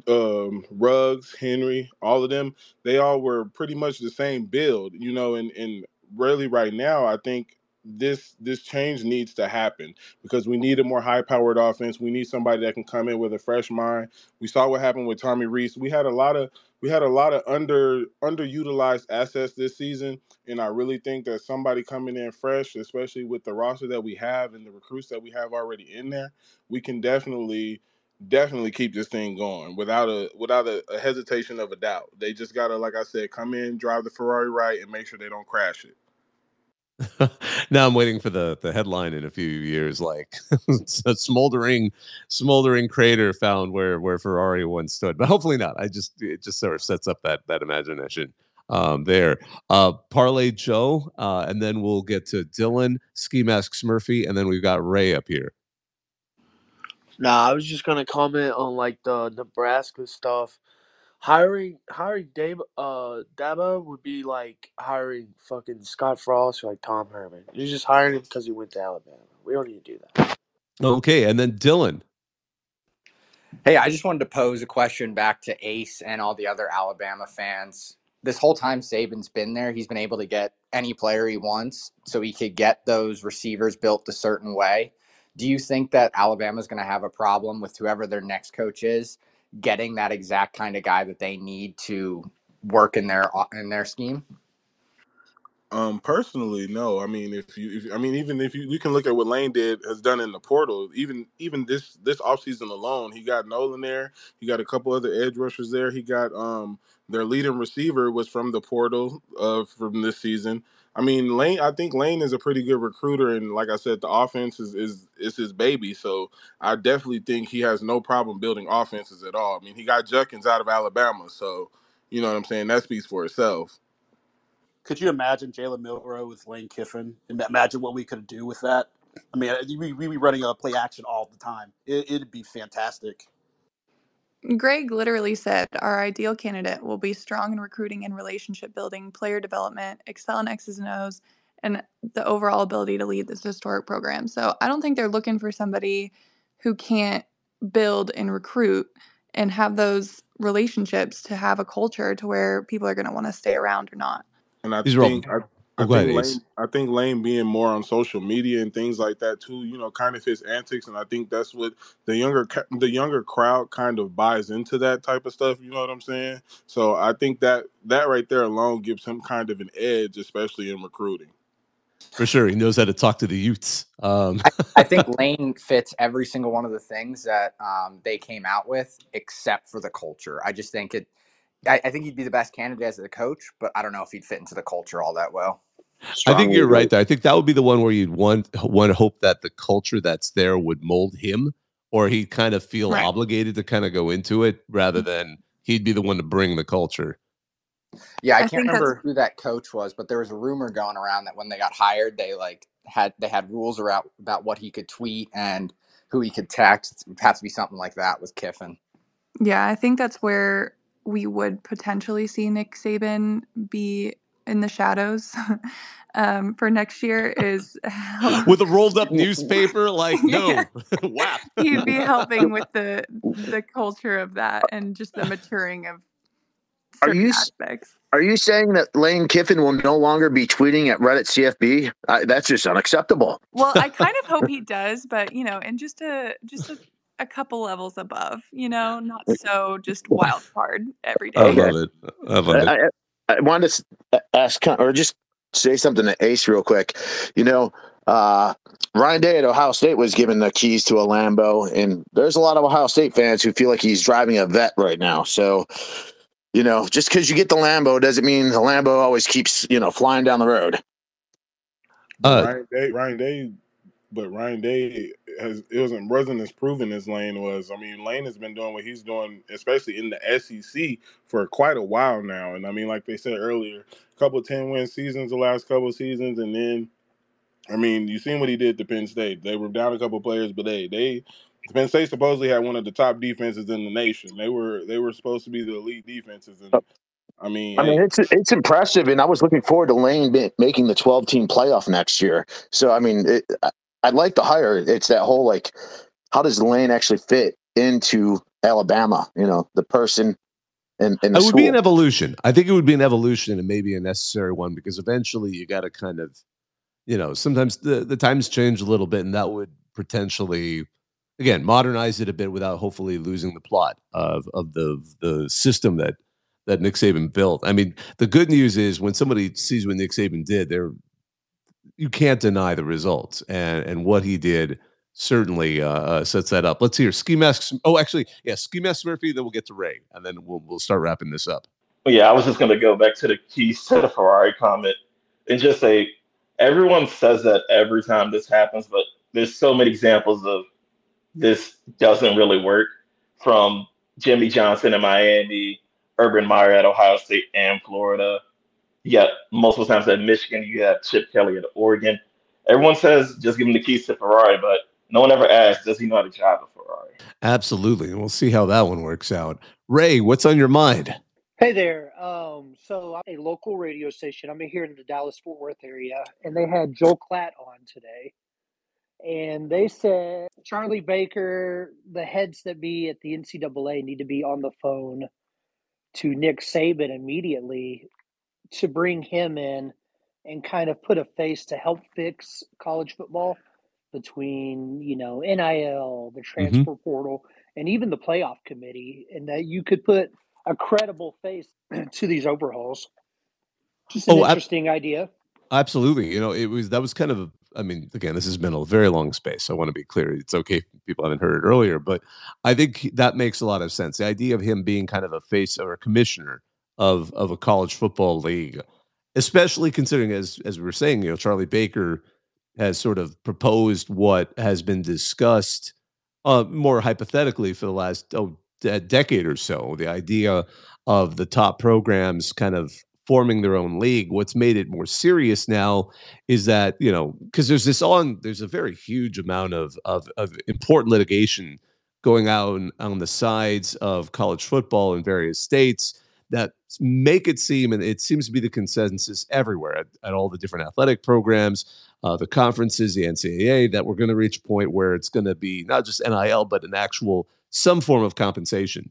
um, Ruggs, Henry, all of them, they all were pretty much the same build, you know. And and really, right now, I think this this change needs to happen because we need a more high powered offense. We need somebody that can come in with a fresh mind. We saw what happened with Tommy Rees. We had a lot of we had a lot of under underutilized assets this season, and I really think that somebody coming in fresh, especially with the roster that we have and the recruits that we have already in there, we can definitely definitely keep this thing going without a without a, a hesitation of a doubt. They just gotta, like I said, come in, drive the Ferrari right, and make sure they don't crash it. now I'm waiting for the the headline in a few years, like a smoldering smoldering crater found where where Ferrari once stood. But hopefully not. I just it just sort of sets up that that imagination um, there. Uh, Parlay Joe, uh, and then we'll get to Dylan, Ski Mask Murphy, and then we've got Ray up here. Nah, I was just gonna comment on like the Nebraska stuff. Hiring hiring Dave uh Dabo would be like hiring fucking Scott Frost or like Tom Herman. You're just hiring him because he went to Alabama. We don't need to do that. Okay, and then Dylan. Hey, I just wanted to pose a question back to Ace and all the other Alabama fans. This whole time Saban's been there, he's been able to get any player he wants, so he could get those receivers built a certain way. Do you think that Alabama's going to have a problem with whoever their next coach is getting that exact kind of guy that they need to work in their in their scheme? Um, personally, no. I mean, if you, if, I mean, even if you, we can look at what Lane did has done in the portal. Even, even this this offseason alone, he got Nolen there. He got a couple other edge rushers there. He got um their leading receiver was from the portal uh from this season. I mean, Lane. I think Lane is a pretty good recruiter, and like I said, the offense is is is his baby. So I definitely think he has no problem building offenses at all. I mean, he got Judkins out of Alabama, so you know what I'm saying. That speaks for itself. Could you imagine Jalen Milroe with Lane Kiffin? Imagine what we could do with that. I mean, uh, we we be running a play action all the time. It'd be fantastic. Greg literally said our ideal candidate will be strong in recruiting and relationship building, player development, excel in X's and O's, and the overall ability to lead this historic program. So I don't think they're looking for somebody who can't build and recruit and have those relationships to have a culture to where people are going to want to stay around or not. And I These are all. think I, Oh, I think Lane I think Lane being more on social media and things like that too, you know, kind of his antics, and I think that's what the younger the younger crowd kind of buys into that type of stuff. You know what I'm saying? So I think that that right there alone gives him kind of an edge, especially in recruiting. For sure, he knows how to talk to the youths. Um, I, I think Lane fits every single one of the things that um, they came out with, except for the culture. I just think it. I, I think he'd be the best candidate as a coach, but I don't know if he'd fit into the culture all that well. I think you're right there. I think that would be the one where you'd want want to hope that the culture that's there would mold him, or he'd kind of feel Right. obligated to kind of go into it rather mm-hmm. than he'd be the one to bring the culture. Yeah, I, I can't remember who that coach was, but there was a rumor going around that when they got hired, they like had they had rules around about what he could tweet and who he could text. It has to be something like that with Kiffin. Yeah, I think that's where we would potentially see Nick Saban be in the shadows um, for next year is With a rolled up newspaper, like no, Yeah. whap. he'd be helping with the the culture of that and just the maturing of Are you aspects. Are you saying that Lane Kiffin will no longer be tweeting at Reddit CFB? I, that's just unacceptable. Well, I kind of hope he does, but you know, and just a just a, a couple levels above, you know, not so just wild card every day. I love it. I love it. I, I, I wanted to ask or just say something to Ace real quick. You know, uh, Ryan Day at Ohio State was given the keys to a Lambo, and there's a lot of Ohio State fans who feel like he's driving a vet right now. So, You know, just because you get the Lambo doesn't mean the Lambo always keeps you know flying down the road. Uh, Ryan Day, Ryan Day, but Ryan Day has it wasn't wasn't as proven as Lane was. I mean, Lane has been doing what he's doing, especially in the SEC, for quite a while now. And I mean, like they said earlier, a couple of ten win seasons the last couple of seasons, and then I mean, you seen what he did to Penn State. They were down a couple players, but they they Penn State supposedly had one of the top defenses in the nation. They were they were supposed to be the elite defenses, and I mean, I mean, it's it's impressive, and I was looking forward to Lane making the 12 team playoff next year. So, I mean, it, I'd like to hire. It's that whole like, how does Lane actually fit into Alabama? You know, the person and, and it would be an evolution. I think it would be an evolution and maybe a necessary one because eventually you got to kind of, you know, sometimes the the times change a little bit, and that would potentially again modernize it a bit without hopefully losing the plot of of the the system that that Nick Saban built. I mean, the good news is when somebody sees what Nick Saban did, they're you can't deny the results and and what he did certainly uh, uh, sets that up. Let's hear Ski Mask. Oh, actually, yeah, Ski Mask Murphy. Then we'll get to Ray, and then we'll we'll start wrapping this up. Yeah, I was just going to go back to the keys to the Ferrari comment and just say everyone says that every time this happens, but there's so many examples of this doesn't really work from Jimmy Johnson in Miami Urban Meyer at Ohio State and Florida. You got multiple times at Michigan. You got Chip Kelly at Oregon. Everyone says just give him the keys to Ferrari, but no one ever asks, does he know how to drive a Ferrari? Absolutely. And we'll see how that one works out. Ray, what's on your mind? Hey there. Um, so I'm a local radio station. I'm here in the Dallas Fort Worth area, and they had Joel Klatt on today. And they said Charlie Baker, the heads that be at the NCAA need to be on the phone to Nick Saban immediately to bring him in and kind of put a face to help fix college football between, you know, NIL, the mm-hmm. transfer mm-hmm. portal, and even the playoff committee, and that you could put a credible face to these overhauls. Just an oh, interesting ab- idea. Absolutely. You know, it was that was kind of I mean, again, this has been a very long space. I want to be clear. It's okay if people haven't heard it earlier, but I think that makes a lot of sense. The idea of him being kind of a face or a commissioner of of a college football league, especially considering as as we were saying, you know, Charlie Baker has sort of proposed what has been discussed uh, more hypothetically for the last oh, a decade or so. The idea of the top programs kind of forming their own league. What's made it more serious now is that you know because there's this on there's a very huge amount of of, of important litigation going out on on the sides of college football in various states that make it seem and it seems to be the consensus everywhere at, at all the different athletic programs uh, the conferences the ncaa that we're going to reach a point where it's going to be not just nil but an actual some form of compensation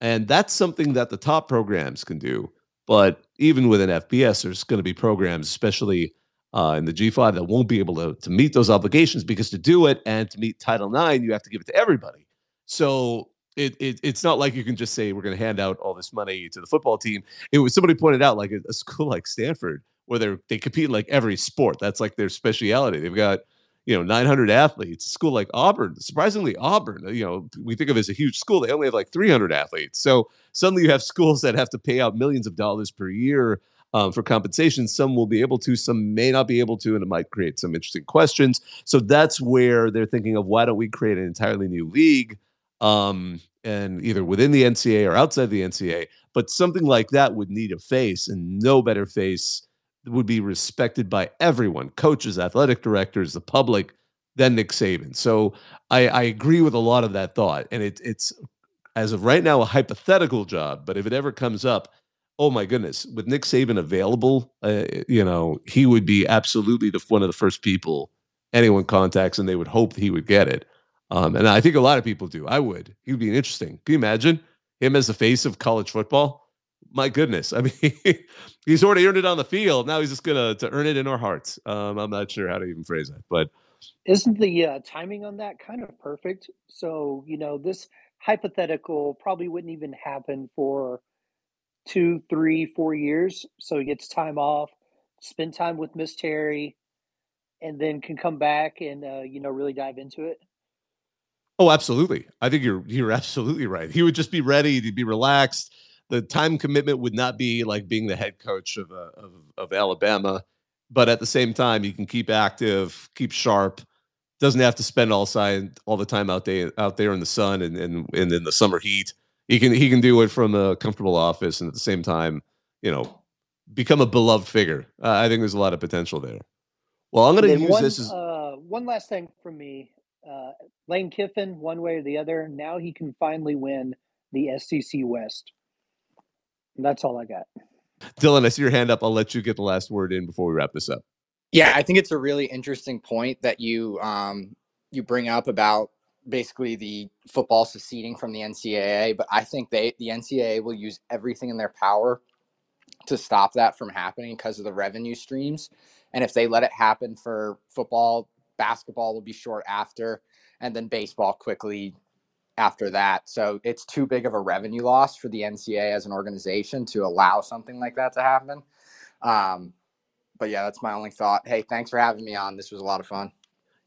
and that's something that the top programs can do but even with an FBS, there's going to be programs, especially uh, in the G5, that won't be able to, to meet those obligations because to do it and to meet Title IX, you have to give it to everybody. So it, it it's not like you can just say we're going to hand out all this money to the football team. It was somebody pointed out like a, a school like Stanford where they they compete in like every sport. That's like their speciality. They've got you know 900 athletes. A school like Auburn, surprisingly Auburn, you know we think of as a huge school. They only have like 300 athletes. So suddenly you have schools that have to pay out millions of dollars per year um, for compensation. Some will be able to, some may not be able to, and it might create some interesting questions. So that's where they're thinking of why don't we create an entirely new league, um, and either within the NCA or outside the NCA. But something like that would need a face, and no better face would be respected by everyone coaches, athletic directors, the public than Nick Saban. So I, I agree with a lot of that thought. And it, it's as of right now, a hypothetical job. But if it ever comes up, oh my goodness, with Nick Saban available, uh, you know, he would be absolutely the, one of the first people anyone contacts, and they would hope he would get it. Um, and I think a lot of people do. I would. He would be interesting. Can you imagine him as the face of college football? My goodness. I mean, he's already earned it on the field. Now he's just gonna to earn it in our hearts. Um, I'm not sure how to even phrase that, but isn't the uh, timing on that kind of perfect? So you know this hypothetical probably wouldn't even happen for two, three, four years. So he gets time off, spend time with Miss Terry, and then can come back and uh, you know really dive into it. Oh, absolutely. I think you're you're absolutely right. He would just be ready to be relaxed. the time commitment would not be like being the head coach of uh, of, of Alabama, but at the same time, you can keep active, keep sharp. Doesn't have to spend all side all the time out there out there in the sun and and, and in the summer heat. He can he can do it from a comfortable office and at the same time, you know, become a beloved figure. Uh, I think there's a lot of potential there. Well, I'm going to use one, this as uh, one last thing from me. Uh, Lane Kiffin, one way or the other, now he can finally win the SEC West. And that's all I got. Dylan. I see your hand up. I'll let you get the last word in before we wrap this up. Yeah, I think it's a really interesting point that you um, you bring up about basically the football seceding from the NCAA. But I think they the NCAA will use everything in their power to stop that from happening because of the revenue streams. And if they let it happen for football, basketball will be short after, and then baseball quickly after that. So it's too big of a revenue loss for the NCAA as an organization to allow something like that to happen. Um, but yeah, that's my only thought. Hey, thanks for having me on. This was a lot of fun.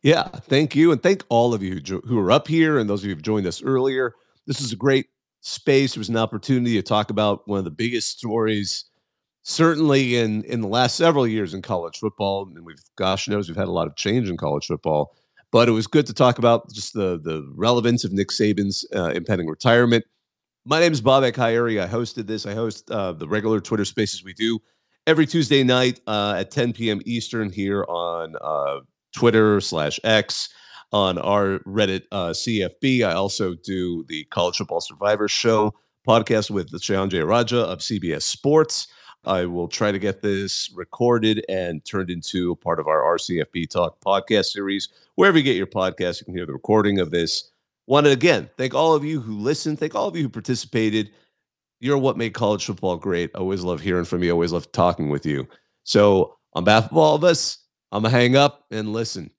Yeah, thank you. And thank all of you who are up here and those of you who've joined us earlier. This is a great space. It was an opportunity to talk about one of the biggest stories certainly in in the last several years in college football, and we've gosh knows we've had a lot of change in college football. But it was good to talk about just the the relevance of Nick Saban's uh, impending retirement. My name is Bob Ha'Eri. I hosted this. I host uh, the regular Twitter Spaces we do every Tuesday night uh, at 10 p.m. Eastern here on uh, Twitter slash X on our Reddit uh, CFB. I also do the College Football Survivor Show podcast with the J. Raja of CBS Sports. I will try to get this recorded and turned into a part of our RCFB Talk podcast series. Wherever you get your podcast, you can hear the recording of this. Want to again thank all of you who listened, thank all of you who participated. You're what made college football great. I always love hearing from you. I always love talking with you. So, on behalf of all of us, I'm going to hang up and listen.